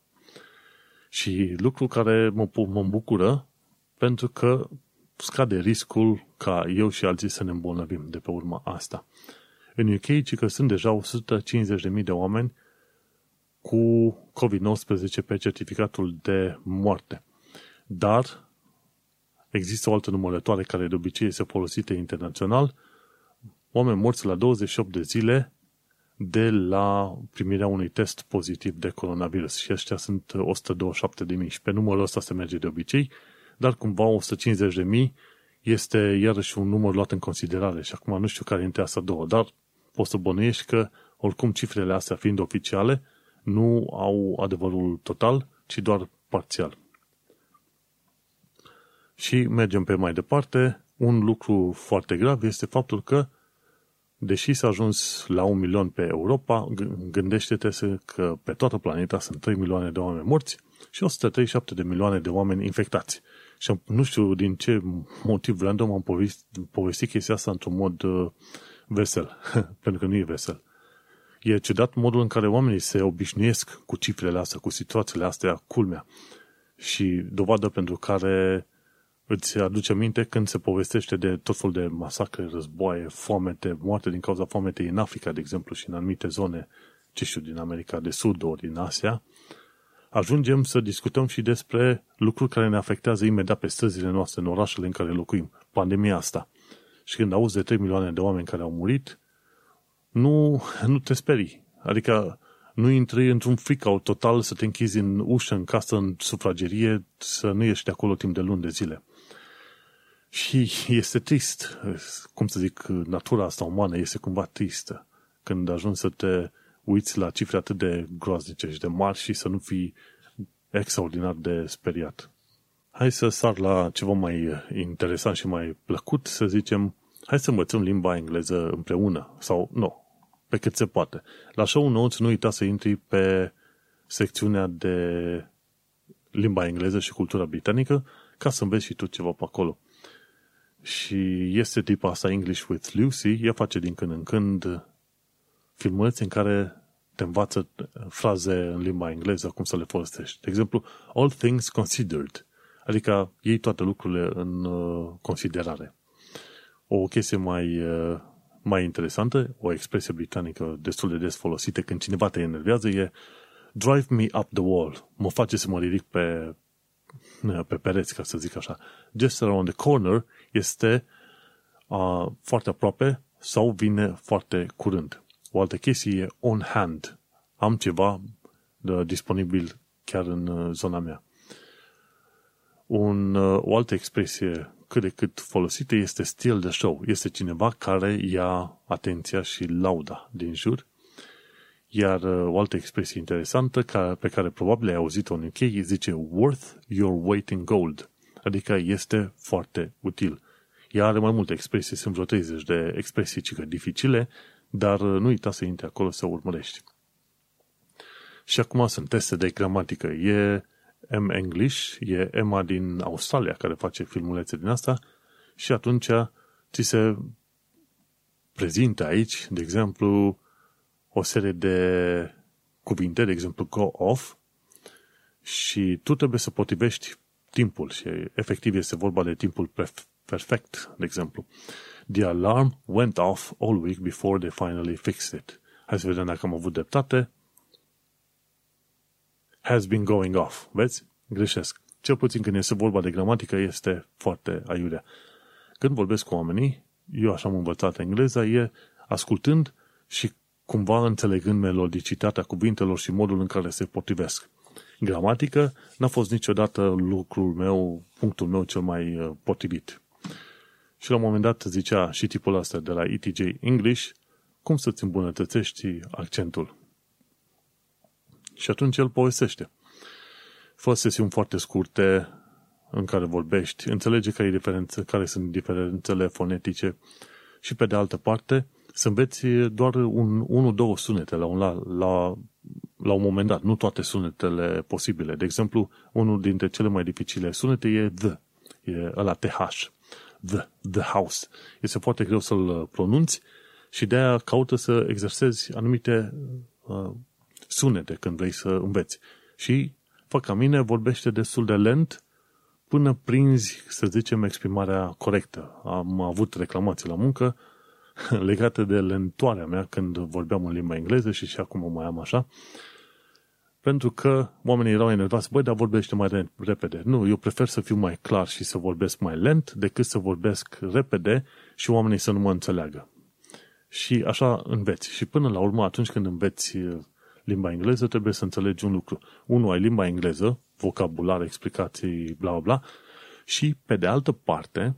Și lucru care mă, mă bucură pentru că scade riscul ca eu și alții să ne îmbolnăvim de pe urma asta. În UK, ci că sunt deja 150.000 de oameni cu COVID-19 pe certificatul de moarte. Dar Există o altă numărătoare care de obicei este folosită internațional, oameni morți la 28 de zile de la primirea unui test pozitiv de coronavirus. Și ăștia sunt 127.000 și pe numărul ăsta se merge de obicei, dar cumva 150.000 este iarăși un număr luat în considerare. Și acum nu știu care dintre asta două, dar poți să bănuiești că oricum cifrele astea fiind oficiale nu au adevărul total, ci doar parțial. Și mergem pe mai departe. Un lucru foarte grav este faptul că, deși s-a ajuns la un milion pe Europa, gândește-te că pe toată planeta sunt 3 milioane de oameni morți și 137 de milioane de oameni infectați. Și nu știu din ce motiv random am povestit, povestit chestia asta într-un mod uh, vesel, pentru că nu e vesel. E ciudat modul în care oamenii se obișnuiesc cu cifrele astea, cu situațiile astea, culmea. Și dovadă pentru care îți aduce minte când se povestește de tot felul de masacre, războaie, foamete, moarte din cauza foametei în Africa, de exemplu, și în anumite zone, ce știu, din America de Sud ori din Asia, ajungem să discutăm și despre lucruri care ne afectează imediat pe străzile noastre, în orașele în care locuim, pandemia asta. Și când auzi de 3 milioane de oameni care au murit, nu, nu te sperii. Adică nu intri într-un freak total să te închizi în ușă, în casă, în sufragerie, să nu ieși de acolo timp de luni de zile. Și este trist, cum să zic, natura asta umană este cumva tristă când ajungi să te uiți la cifre atât de groaznice și de mari și să nu fii extraordinar de speriat. Hai să sar la ceva mai interesant și mai plăcut, să zicem, hai să învățăm limba engleză împreună, sau nu, pe cât se poate. La show notes nu uita să intri pe secțiunea de limba engleză și cultura britanică ca să înveți și tu ceva pe acolo. Și este tipa asta English with Lucy, ea face din când în când filmulețe în care te învață fraze în limba engleză, cum să le folosești. De exemplu, all things considered, adică iei toate lucrurile în uh, considerare. O chestie mai, uh, mai interesantă, o expresie britanică destul de des folosită când cineva te enervează e drive me up the wall, mă face să mă ridic pe, pe pereți, ca să zic așa. Just around the corner este uh, foarte aproape sau vine foarte curând. O altă chestie e on hand. Am ceva de, disponibil chiar în uh, zona mea. Un, uh, o altă expresie cât de cât folosită este still the show. Este cineva care ia atenția și lauda din jur. Iar uh, o altă expresie interesantă pe care probabil ai auzit-o în UK zice worth your weight in gold. Adică este foarte util. Ea are mai multe expresii, sunt vreo 30 de expresii cică dificile, dar uh, nu uita să intri acolo să urmărești. Și acum sunt teste de gramatică. E M English, e Emma din Australia care face filmulețe din asta și atunci ți se prezintă aici, de exemplu, o serie de cuvinte, de exemplu go off, și tu trebuie să potrivești timpul și efectiv este vorba de timpul perfect, de exemplu. The alarm went off all week before they finally fixed it. Hai să vedem dacă am avut dreptate. Has been going off. Vezi? Greșesc. Cel puțin când este vorba de gramatică este foarte aiurea. Când vorbesc cu oamenii, eu așa am învățat engleza, e ascultând și cumva înțelegând melodicitatea cuvintelor și modul în care se potrivesc. Gramatică n-a fost niciodată lucrul meu, punctul meu cel mai uh, potrivit. Și la un moment dat zicea și tipul ăsta de la ETJ English, cum să-ți îmbunătățești accentul. Și atunci el povestește. Fă sesiuni foarte scurte în care vorbești, înțelege care, e diferență, care sunt diferențele fonetice și pe de altă parte să înveți doar un, unul, două sunete la un, la, la, la un moment dat, nu toate sunetele posibile. De exemplu, unul dintre cele mai dificile sunete e the, e ăla TH, the, the house. Este foarte greu să-l pronunți și de aia caută să exersezi anumite uh, sunete când vrei să înveți. Și, fă ca mine, vorbește destul de lent până prinzi, să zicem, exprimarea corectă. Am avut reclamații la muncă legate de lentoarea mea când vorbeam în limba engleză și și acum o mai am așa, pentru că oamenii erau enervați, băi, dar vorbește mai repede. Nu, eu prefer să fiu mai clar și să vorbesc mai lent decât să vorbesc repede și oamenii să nu mă înțeleagă. Și așa înveți. Și până la urmă, atunci când înveți uh, limba engleză, trebuie să înțelegi un lucru. Unul, ai limba engleză, vocabular, explicații, bla bla bla, și pe de altă parte,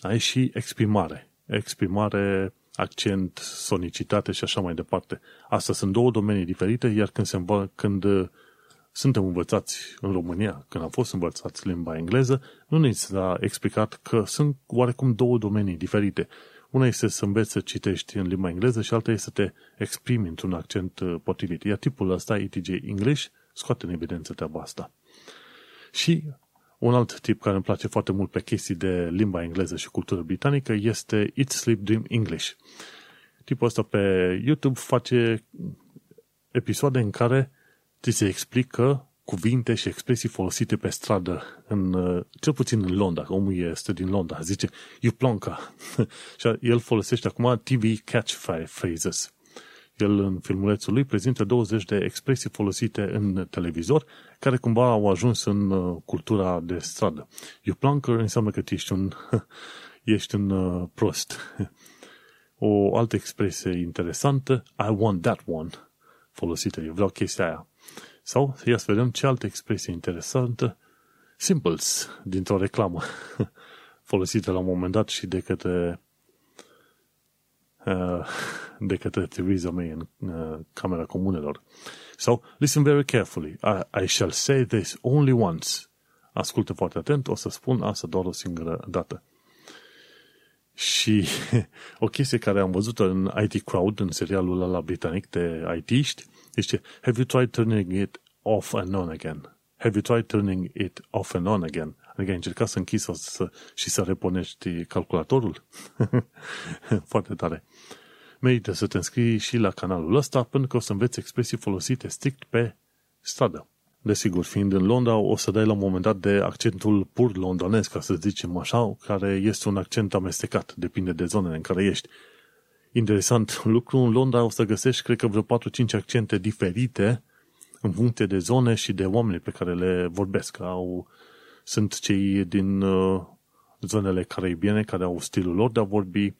ai și exprimare. Exprimare, accent, sonicitate și așa mai departe. Astea sunt două domenii diferite, iar când, se învă- când uh, suntem învățați în România, când am fost învățați limba engleză, nu ne s-a explicat că sunt oarecum două domenii diferite. Una este să înveți să citești în limba engleză și alta este să te exprimi într-un accent uh, potrivit. Iar tipul ăsta, ETJ English, scoate în evidență treaba asta. Și un alt tip care îmi place foarte mult pe chestii de limba engleză și cultură britanică este Eat, Sleep, Dream English. Tipul ăsta pe YouTube face episoade în care ți se explică cuvinte și expresii folosite pe stradă, în, uh, cel puțin în Londra, omul este din Londra, zice, you plonca. și el folosește acum TV catchphrases. El în filmulețul lui prezintă 20 de expresii folosite în televizor, care cumva au ajuns în uh, cultura de stradă. You plonker înseamnă că ești un, ești un uh, prost. O altă expresie interesantă, I want that one, folosită, eu vreau chestia aia. Sau, ia să vedem ce altă expresie interesantă, simples, dintr-o reclamă, folosită la un moment dat și de către uh, de către Theresa May în uh, Camera Comunelor. So, listen very carefully. I, I shall say this only once. Ascultă foarte atent, o să spun asta doar o singură dată. Și o chestie care am văzut în IT Crowd, în serialul ăla britanic de IT-ști, este Have you tried turning it off and on again? Have you tried turning it off and on again? Adică ai încercat să închizi să, să, și să repunești calculatorul? Foarte tare. Merită să te înscrii și la canalul ăsta pentru că o să înveți expresii folosite strict pe stradă. Desigur, fiind în Londra, o să dai la un moment dat de accentul pur londonez, ca să zicem așa, care este un accent amestecat, depinde de zonele în care ești. Interesant lucru, în Londra o să găsești, cred că vreo 4-5 accente diferite în funcție de zone și de oameni pe care le vorbesc. Au, sunt cei din uh, zonele caraibiene care au stilul lor de a vorbi,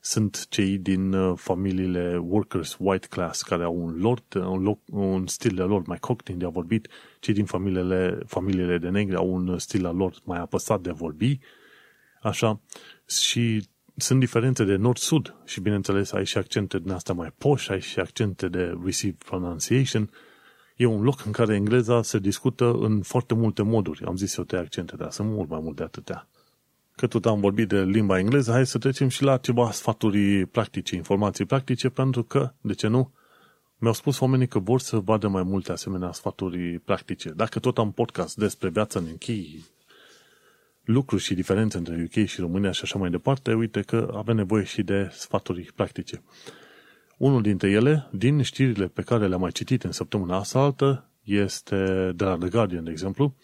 sunt cei din uh, familiile workers white class care au un, lor, un, loc, un stil de lor mai cockney de a vorbit, cei din familiile, familiile de negri au un stil al lor mai apăsat de a vorbi, așa, și sunt diferențe de nord-sud și bineînțeles ai și accente din asta mai poș, ai și accente de received pronunciation, e un loc în care engleza se discută în foarte multe moduri. Am zis eu te accente, dar sunt mult mai mult de atâtea. Că tot am vorbit de limba engleză, hai să trecem și la ceva sfaturi practice, informații practice, pentru că, de ce nu, mi-au spus oamenii că vor să vadă mai multe asemenea sfaturi practice. Dacă tot am podcast despre viața în închei, lucruri și diferențe între UK și România și așa mai departe, uite că avem nevoie și de sfaturi practice. Unul dintre ele, din știrile pe care le-am mai citit în săptămâna asta altă, este de la The Guardian, de exemplu,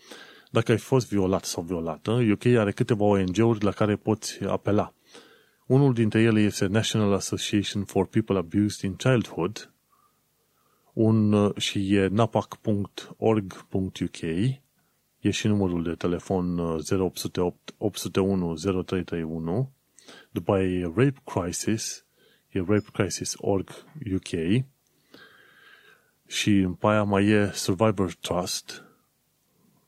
dacă ai fost violat sau violată, UK are câteva ONG-uri la care poți apela. Unul dintre ele este National Association for People Abused in Childhood un, și e napac.org.uk e și numărul de telefon 0808 801 0331 după aia e Rape Crisis e Rape Crisis Org UK și după aia mai e Survivor Trust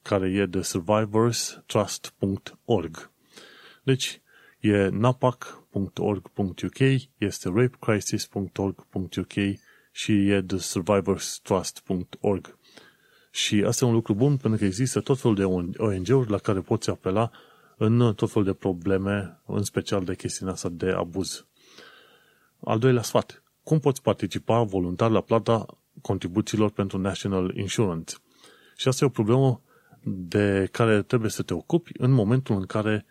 care e de survivorstrust.org deci e napac.org.uk este rapecrisis.org.uk și e de survivorstrust.org. Și asta e un lucru bun pentru că există tot felul de ONG-uri la care poți apela în tot felul de probleme, în special de chestiunea asta de abuz. Al doilea sfat. Cum poți participa voluntar la plata contribuțiilor pentru National Insurance? Și asta e o problemă de care trebuie să te ocupi în momentul în care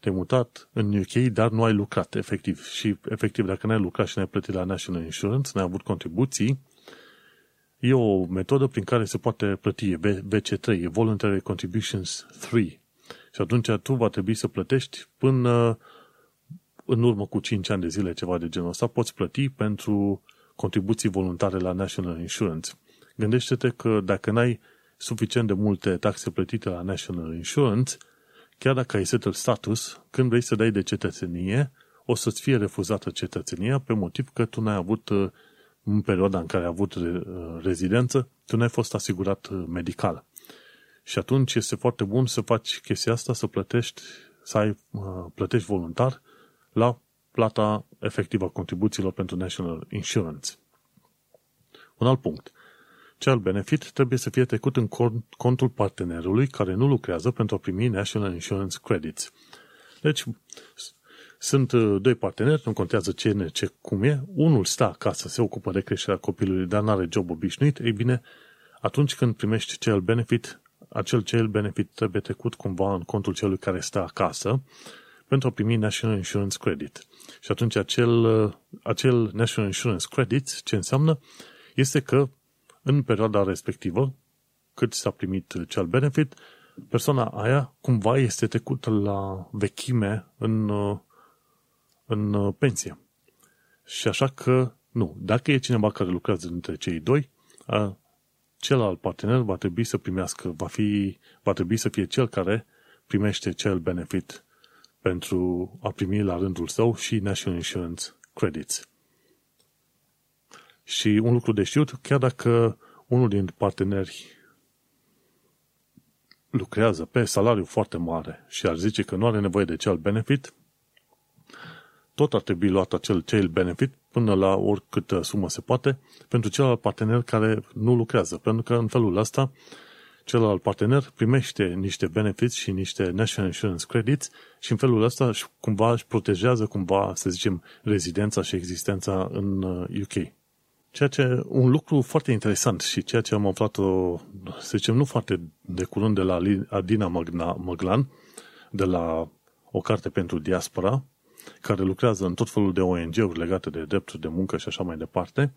te-ai mutat în UK, dar nu ai lucrat efectiv. Și efectiv, dacă n-ai lucrat și n-ai plătit la National Insurance, n-ai avut contribuții, e o metodă prin care se poate plăti BC3, e Voluntary Contributions 3. Și atunci tu va trebui să plătești până în urmă cu 5 ani de zile, ceva de genul ăsta, poți plăti pentru contribuții voluntare la National Insurance. Gândește-te că dacă n-ai suficient de multe taxe plătite la National Insurance, chiar dacă ai settled status, când vrei să dai de cetățenie, o să-ți fie refuzată cetățenia pe motiv că tu n-ai avut, uh, în perioada în care ai avut uh, rezidență, tu n-ai fost asigurat uh, medical. Și atunci este foarte bun să faci chestia asta, să plătești, să ai, plătești voluntar la plata efectivă a contribuțiilor pentru National Insurance. Un alt punct. Cel benefit trebuie să fie trecut în contul partenerului care nu lucrează pentru a primi National Insurance Credits. Deci, sunt uh, doi parteneri, nu contează ce, ce cum e, unul stă acasă, se ocupă de creșterea copilului, dar nu are job obișnuit, ei bine, atunci când primești cel benefit, acel cel benefit trebuie trecut cumva în contul celui care stă acasă pentru a primi National Insurance Credit. Și atunci acel, uh, acel National Insurance Credit, ce înseamnă, este că în perioada respectivă, cât s-a primit cel benefit, persoana aia cumva este trecută la vechime în, în pensie. Și așa că, nu, dacă e cineva care lucrează dintre cei doi, celălalt partener va trebui să primească, va, fi, va trebui să fie cel care primește cel benefit pentru a primi la rândul său și National Insurance Credits. Și un lucru de știut, chiar dacă unul din parteneri lucrează pe salariu foarte mare și ar zice că nu are nevoie de cel benefit, tot ar trebui luat acel cel benefit până la oricâtă sumă se poate pentru celălalt partener care nu lucrează. Pentru că în felul ăsta celălalt partener primește niște benefiți și niște National Insurance Credits și în felul ăsta cumva își protejează cumva, să zicem, rezidența și existența în UK. Uh, Ceea ce, un lucru foarte interesant și ceea ce am aflat, o, să zicem, nu foarte de curând de la Adina Măglan, de la o carte pentru diaspora, care lucrează în tot felul de ONG-uri legate de drepturi de muncă și așa mai departe,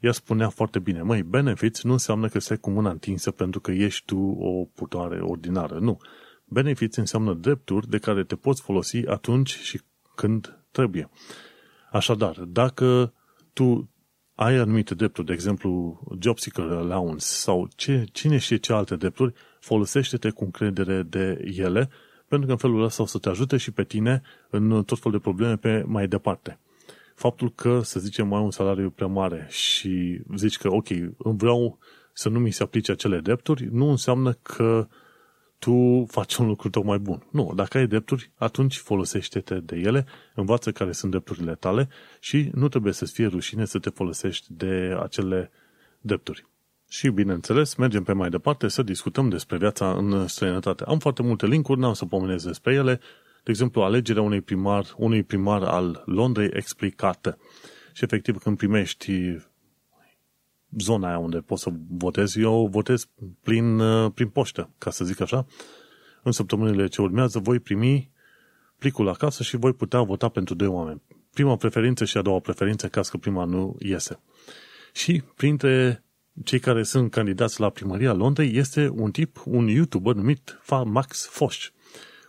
ea spunea foarte bine, măi, benefits nu înseamnă că stai cu mâna întinsă pentru că ești tu o putoare ordinară. Nu. Benefits înseamnă drepturi de care te poți folosi atunci și când trebuie. Așadar, dacă tu ai anumite drepturi, de exemplu job seeker allowance sau ce, cine știe ce alte drepturi, folosește-te cu încredere de ele, pentru că în felul ăsta o să te ajute și pe tine în tot felul de probleme pe mai departe. Faptul că, să zicem, ai un salariu prea mare și zici că, ok, vreau să nu mi se aplice acele drepturi, nu înseamnă că tu faci un lucru tocmai bun. Nu, dacă ai drepturi, atunci folosește-te de ele, învață care sunt drepturile tale și nu trebuie să-ți fie rușine să te folosești de acele drepturi. Și, bineînțeles, mergem pe mai departe să discutăm despre viața în străinătate. Am foarte multe linkuri, n-am să pomenez despre ele. De exemplu, alegerea unui primar, unui primar al Londrei explicată. Și, efectiv, când primești zona aia unde pot să votez, eu votez prin, uh, prin poștă, ca să zic așa. În săptămânile ce urmează voi primi plicul acasă și voi putea vota pentru doi oameni. prima preferință și a doua preferință, caz că prima nu iese. Și printre cei care sunt candidați la primăria Londrei este un tip, un YouTuber numit Max Foș.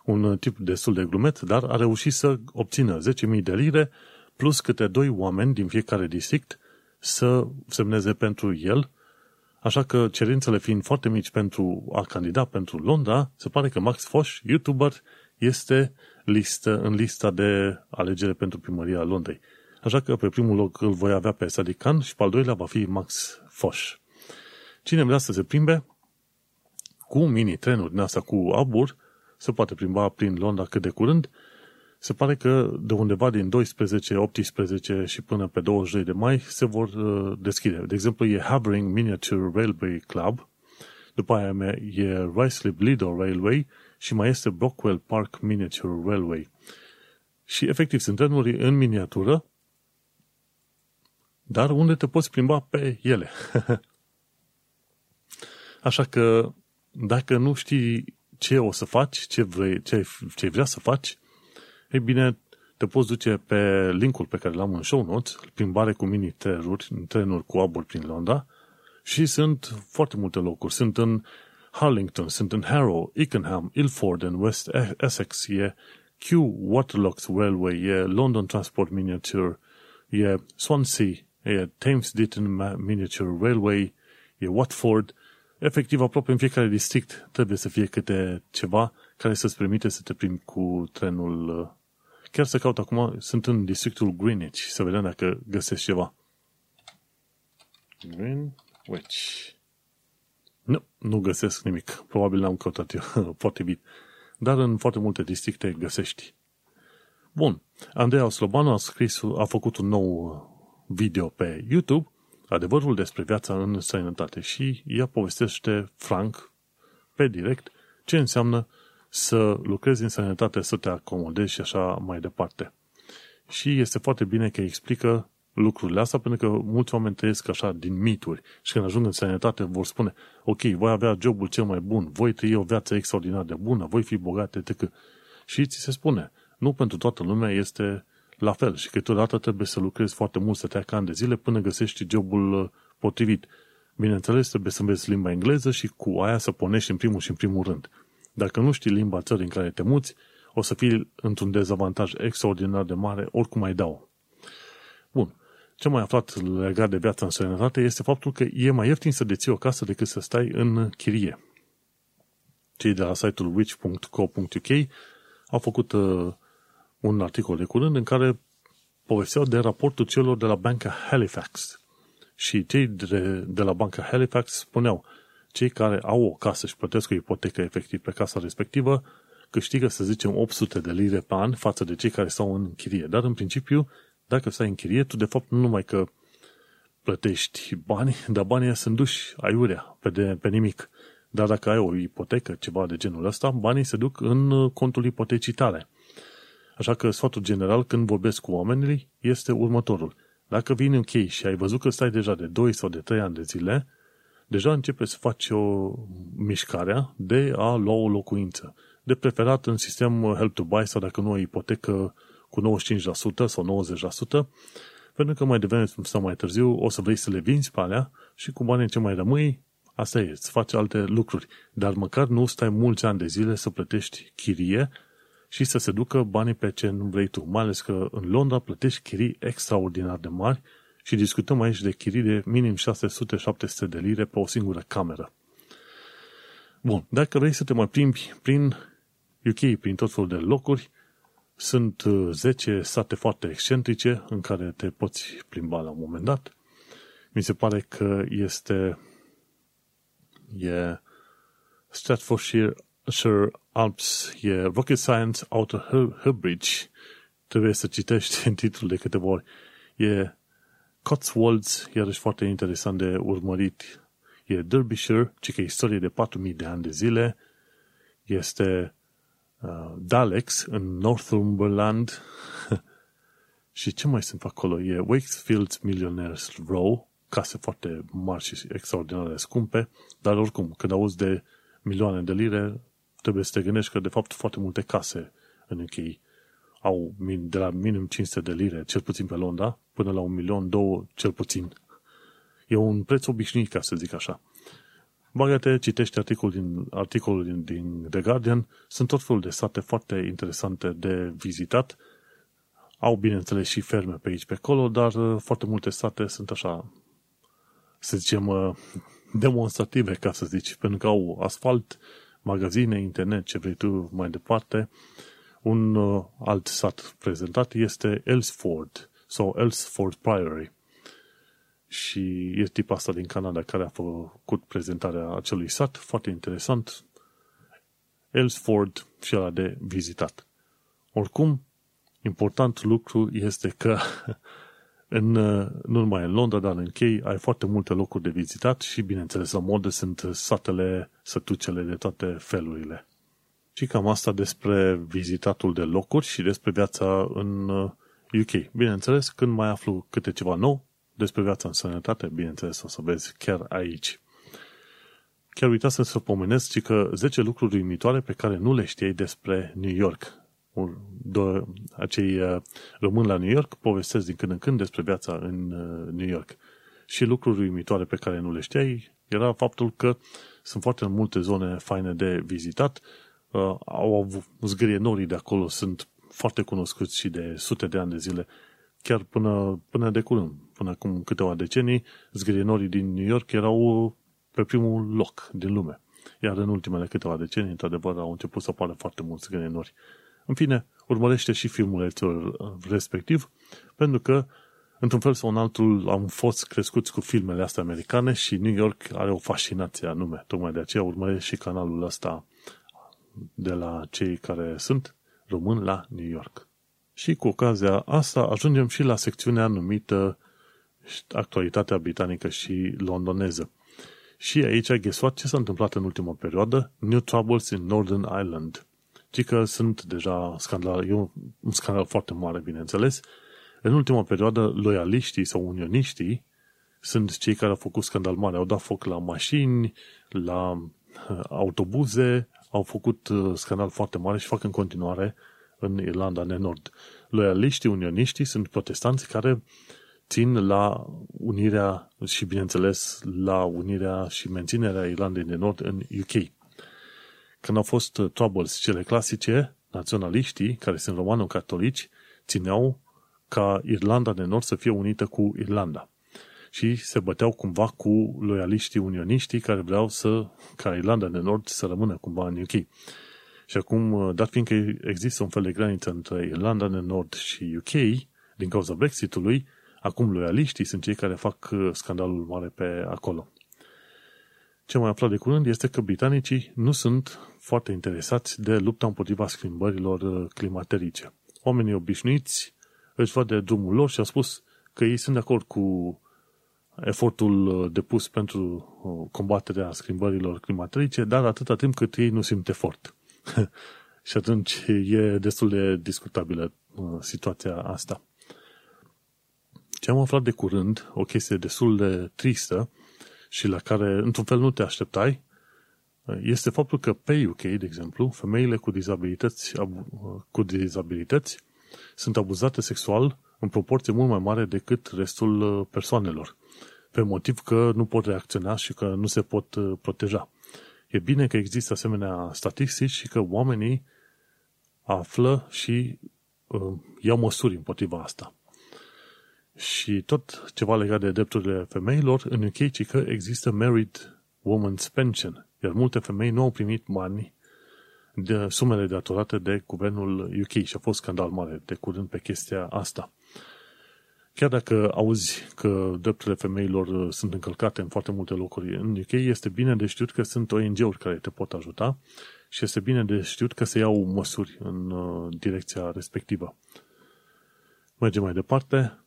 Un tip destul de glumet, dar a reușit să obțină 10.000 de lire plus câte doi oameni din fiecare district să semneze pentru el. Așa că cerințele fiind foarte mici pentru a candida pentru Londra, se pare că Max Foș, YouTuber, este listă, în lista de alegere pentru primăria Londrei. Așa că pe primul loc îl voi avea pe Sadikan și pe al doilea va fi Max Foș. Cine vrea să se plimbe cu mini-trenuri din asta cu abur, se poate plimba prin Londra cât de curând. Se pare că de undeva din 12, 18 și până pe 22 de mai se vor uh, deschide. De exemplu, e Havering Miniature Railway Club, după aia e Ruislip Lido Railway și mai este Brockwell Park Miniature Railway. Și efectiv sunt trenuri în miniatură, dar unde te poți plimba pe ele. Așa că dacă nu știi ce o să faci, ce vrei, ce, ce vrea să faci, ei bine, te poți duce pe linkul pe care l-am în show notes, plimbare cu mini trenuri, trenuri cu abur prin Londra, și sunt foarte multe locuri. Sunt în Harlington, sunt în Harrow, Ickenham, Ilford în West Essex, e Q Waterlocks Railway, e London Transport Miniature, e Swansea, e Thames Ditton Miniature Railway, e Watford, efectiv aproape în fiecare district trebuie să fie câte ceva care să-ți permite să te primi cu trenul. Chiar să caut acum, sunt în districtul Greenwich, să vedem dacă găsesc ceva. Greenwich. Nu, nu găsesc nimic. Probabil n-am căutat eu potrivit. Dar în foarte multe districte găsești. Bun. Andreea Slobanu a scris, a făcut un nou video pe YouTube adevărul despre viața în străinătate și ea povestește franc, pe direct, ce înseamnă să lucrezi în străinătate, să te acomodezi și așa mai departe. Și este foarte bine că explică lucrurile astea, pentru că mulți oameni trăiesc așa din mituri și când ajung în sănătate vor spune ok, voi avea jobul cel mai bun, voi trăi o viață extraordinar de bună, voi fi bogate, etc. Și ți se spune, nu pentru toată lumea este la fel și câteodată trebuie să lucrezi foarte mult, să te ani de zile până găsești jobul uh, potrivit. Bineînțeles, trebuie să înveți limba engleză și cu aia să ponești în primul și în primul rând. Dacă nu știi limba țării în care te muți, o să fii într-un dezavantaj extraordinar de mare, oricum mai dau. Bun. Ce mai aflat legat de viața în sănătate este faptul că e mai ieftin să deții o casă decât să stai în chirie. Cei de la site-ul witch.co.uk au făcut uh, un articol de curând în care povesteau de raportul celor de la Banca Halifax. Și cei de, de la Banca Halifax spuneau, cei care au o casă și plătesc o ipotecă efectiv pe casa respectivă, câștigă, să zicem, 800 de lire pe an față de cei care stau în chirie. Dar, în principiu, dacă stai în chirie, tu, de fapt, nu numai că plătești bani, dar banii sunt duși aiurea, pe, de, pe nimic. Dar dacă ai o ipotecă, ceva de genul ăsta, banii se duc în contul ipotecii tale. Așa că sfatul general când vorbesc cu oamenii este următorul. Dacă vin în chei și ai văzut că stai deja de 2 sau de 3 ani de zile, deja începe să faci o mișcare de a lua o locuință. De preferat în sistem Help to Buy sau dacă nu o ipotecă cu 95% sau 90%, pentru că mai devreme sau mai târziu o să vrei să le vinzi pe alea și cu banii ce mai rămâi, asta e, îți faci alte lucruri. Dar măcar nu stai mulți ani de zile să plătești chirie și să se ducă banii pe ce nu vrei tu. Mai ales că în Londra plătești chirii extraordinar de mari și discutăm aici de chirii de minim 600-700 de lire pe o singură cameră. Bun, dacă vrei să te mai plimbi prin UK, prin tot felul de locuri, sunt 10 uh, sate foarte excentrice în care te poți plimba la un moment dat. Mi se pare că este e Stratfordshire Sir Alps e Rocket Science Outer Herbridge. Trebuie să citești în titlul de câteva ori. E Cotswolds, iarăși foarte interesant de urmărit. E Derbyshire, ci că istorie de 4000 de ani de zile. Este uh, Dalex în Northumberland. și ce mai sunt acolo? E Wakefield's Millionaires Row, case foarte mari și extraordinar de scumpe, dar oricum, când auzi de milioane de lire, trebuie să te gândești că, de fapt, foarte multe case în UK au de la minim 500 de lire, cel puțin pe Londra, până la un milion, două, cel puțin. E un preț obișnuit, ca să zic așa. Bagate, citește articolul din, articolul din, din The Guardian, sunt tot felul de sate foarte interesante de vizitat. Au, bineînțeles, și ferme pe aici, pe acolo, dar uh, foarte multe sate sunt așa, să zicem, uh, demonstrative, ca să zici, pentru că au asfalt, magazine, internet, ce vrei tu mai departe. Un uh, alt sat prezentat este Elsford sau Elsford Priory și e tipa asta din Canada care a făcut prezentarea acelui sat, foarte interesant, Ellsford și ăla de vizitat. Oricum, important lucru este că în, nu numai în Londra, dar în Chei ai foarte multe locuri de vizitat și, bineînțeles, la modă sunt satele, sătucele de toate felurile. Și cam asta despre vizitatul de locuri și despre viața în UK. Bineînțeles, când mai aflu câte ceva nou, despre viața în sănătate, bineînțeles, o să vezi chiar aici. Chiar uitasem să pomenesc că 10 lucruri uimitoare pe care nu le știai despre New York. Do- acei uh, români la New York povestesc din când în când despre viața în uh, New York. Și lucruri uimitoare pe care nu le știai era faptul că sunt foarte multe zone faine de vizitat. Uh, au zgârienorii de acolo sunt foarte cunoscuți și de sute de ani de zile chiar până, până de curând, până acum câteva decenii, zgârienorii din New York erau pe primul loc din lume. Iar în ultimele câteva decenii, într-adevăr, au început să apară foarte mulți zgârienori. În fine, urmărește și filmul respectiv, pentru că, într-un fel sau în altul, am fost crescuți cu filmele astea americane și New York are o fascinație anume. Tocmai de aceea urmăresc și canalul ăsta de la cei care sunt români la New York. Și cu ocazia asta ajungem și la secțiunea numită Actualitatea britanică și londoneză. Și aici ai ghesuat ce s-a întâmplat în ultima perioadă, New Troubles in Northern Ireland. Ci că sunt deja scandal, e un scandal foarte mare, bineînțeles. În ultima perioadă, loialiștii sau unioniștii sunt cei care au făcut scandal mare. Au dat foc la mașini, la uh, autobuze, au făcut uh, scandal foarte mare și fac în continuare în Irlanda de Nord. Loialiștii, unioniștii sunt protestanți care țin la unirea și, bineînțeles, la unirea și menținerea Irlandei de Nord în UK. Când au fost troubles cele clasice, naționaliștii, care sunt romano-catolici, țineau ca Irlanda de Nord să fie unită cu Irlanda. Și se băteau cumva cu loialiștii unioniștii care vreau să, ca Irlanda de Nord să rămână cumva în UK. Și acum, uh, dat fiindcă există un fel de graniță între Irlanda de Nord și UK, din cauza Brexitului, acum loialiștii sunt cei care fac uh, scandalul mare pe acolo. Ce mai aflat de curând este că britanicii nu sunt foarte interesați de lupta împotriva schimbărilor uh, climaterice. Oamenii obișnuiți își văd de drumul lor și au spus că ei sunt de acord cu efortul depus pentru combaterea schimbărilor climaterice, dar atâta timp cât ei nu simt efort. și atunci e destul de discutabilă uh, situația asta. Ce am aflat de curând, o chestie destul de tristă și la care, într-un fel, nu te așteptai, uh, este faptul că pe UK, de exemplu, femeile cu dizabilități, uh, cu dizabilități sunt abuzate sexual în proporție mult mai mare decât restul persoanelor, pe motiv că nu pot reacționa și că nu se pot proteja. E bine că există asemenea statistici și că oamenii află și uh, iau măsuri împotriva asta. Și tot ceva legat de drepturile femeilor, în UK ci că există Married Woman's Pension, iar multe femei nu au primit bani de sumele datorate de guvernul UK și a fost scandal mare de curând pe chestia asta. Chiar dacă auzi că drepturile femeilor uh, sunt încălcate în foarte multe locuri în UK, este bine de știut că sunt ONG-uri care te pot ajuta și este bine de știut că se iau măsuri în uh, direcția respectivă. Mergem mai departe.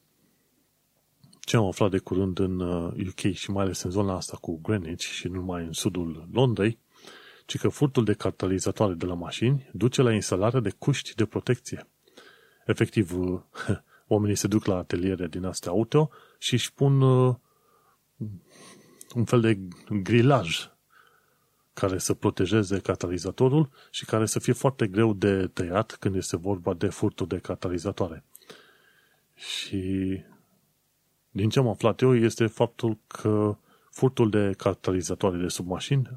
Ce am aflat de curând în UK uh, și mai ales în zona asta cu Greenwich și nu numai în sudul Londrei, ci că furtul de catalizatoare de la mașini duce la instalarea de cuști de protecție. Efectiv, Oamenii se duc la ateliere din astea auto și își pun uh, un fel de grilaj care să protejeze catalizatorul și care să fie foarte greu de tăiat când este vorba de furtul de catalizatoare. Și din ce am aflat eu este faptul că furtul de catalizatoare de sub mașini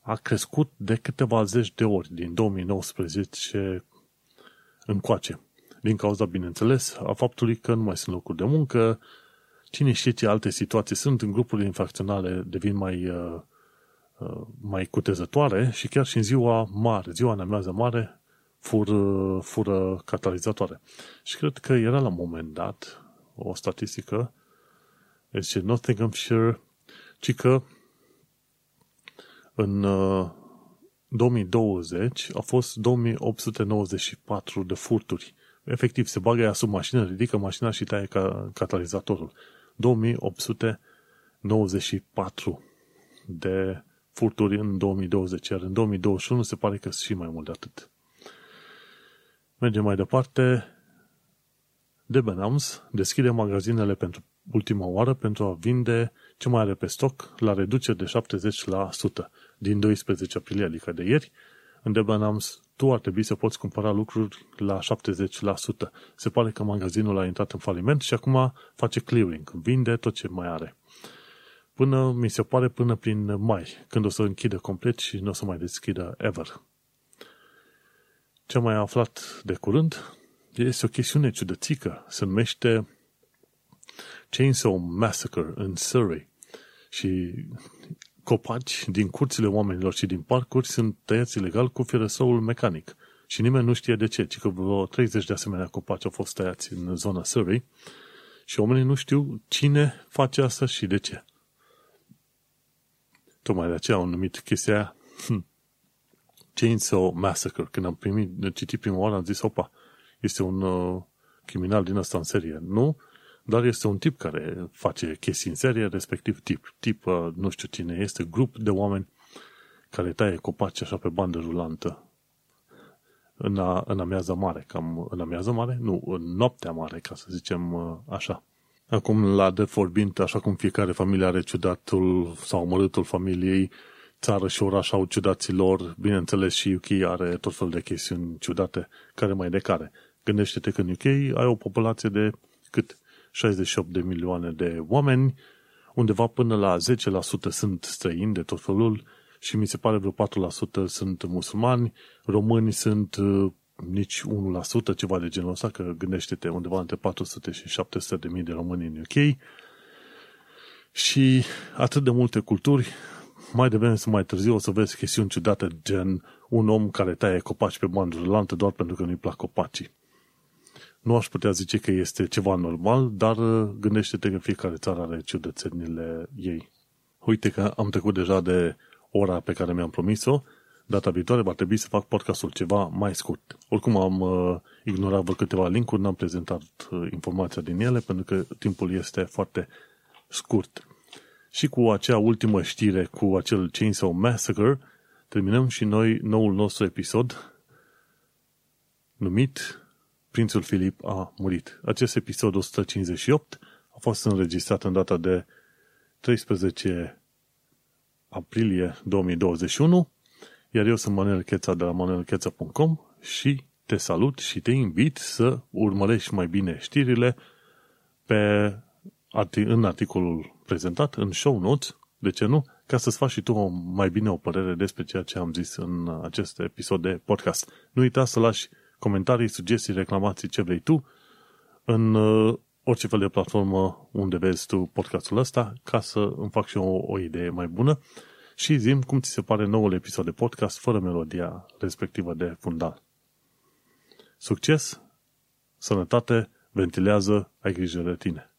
a crescut de câteva zeci de ori din 2019 încoace. Din cauza, bineînțeles, a faptului că nu mai sunt locuri de muncă, cine știe ce alte situații sunt în grupurile infracționale devin mai, uh, uh, mai cutezătoare și chiar și în ziua mare, ziua în mare, fur, fură catalizatoare. Și cred că era la un moment dat o statistică, deci Nottinghamshire, ci că în 2020 uh, a fost 2894 de furturi. Efectiv, se bagă ea sub mașină, ridică mașina și taie ca catalizatorul. 2894 de furturi în 2020, iar în 2021 se pare că sunt și mai mult de atât. Mergem mai departe. Debenhams deschide magazinele pentru ultima oară pentru a vinde ce mai are pe stoc la reducere de 70% din 12 aprilie, adică de ieri. În Debenhams tu ar trebui să poți cumpăra lucruri la 70%. Se pare că magazinul a intrat în faliment și acum face clearing, vinde tot ce mai are. Până, mi se pare, până prin mai, când o să închidă complet și nu o să mai deschidă ever. Ce am mai aflat de curând este o chestiune ciudățică. Se numește Chainsaw Massacre în Surrey. Și copaci din curțile oamenilor și din parcuri sunt tăiați ilegal cu fierăsăul mecanic. Și nimeni nu știe de ce, ci că vreo 30 de asemenea copaci au fost tăiați în zona Surrey și oamenii nu știu cine face asta și de ce. Tocmai de aceea au numit chestia aia hm, Chainsaw Massacre. Când am primit, citit prima oară, am zis, opa, este un uh, criminal din ăsta în serie. Nu, dar este un tip care face chestii în serie, respectiv tip. Tip, uh, nu știu cine este, grup de oameni care taie copaci așa pe bandă rulantă în, a, în amiază mare, cam în amiază mare? Nu, în noaptea mare, ca să zicem uh, așa. Acum, la de vorbint, așa cum fiecare familie are ciudatul sau omorâtul familiei, țară și oraș au ciudații lor, bineînțeles și UK are tot felul de chestiuni ciudate, care mai de care. Gândește-te că în UK ai o populație de cât? 68 de milioane de oameni, undeva până la 10% sunt străini de tot felul și mi se pare vreo 4% sunt musulmani, români sunt uh, nici 1%, ceva de genul ăsta, că gândește-te undeva între 400 și 700 de mii de români în UK și atât de multe culturi, mai devreme sau mai târziu o să vezi chestiuni ciudate, gen un om care taie copaci pe bandă rulantă doar pentru că nu-i plac copacii. Nu aș putea zice că este ceva normal, dar uh, gândește-te că fiecare țară are ciudățenile ei. Uite că am trecut deja de ora pe care mi-am promis-o, data viitoare va trebui să fac podcastul ceva mai scurt. Oricum am uh, ignorat vreo câteva linkuri, n-am prezentat uh, informația din ele, pentru că timpul este foarte scurt. Și cu acea ultimă știre, cu acel Chainsaw Massacre, terminăm și noi noul nostru episod numit Prințul Filip a murit. Acest episod 158 a fost înregistrat în data de 13 aprilie 2021, iar eu sunt Manuel Cheța de la manuelcheța.com și te salut și te invit să urmărești mai bine știrile pe, în articolul prezentat, în show notes, de ce nu, ca să-ți faci și tu o, mai bine o părere despre ceea ce am zis în acest episod de podcast. Nu uita să lași comentarii, sugestii, reclamații, ce vrei tu, în uh, orice fel de platformă unde vezi tu podcastul ăsta, ca să îmi fac și o, o idee mai bună și zim cum ți se pare noul episod de podcast fără melodia respectivă de fundal. Succes, sănătate, ventilează, ai grijă de tine.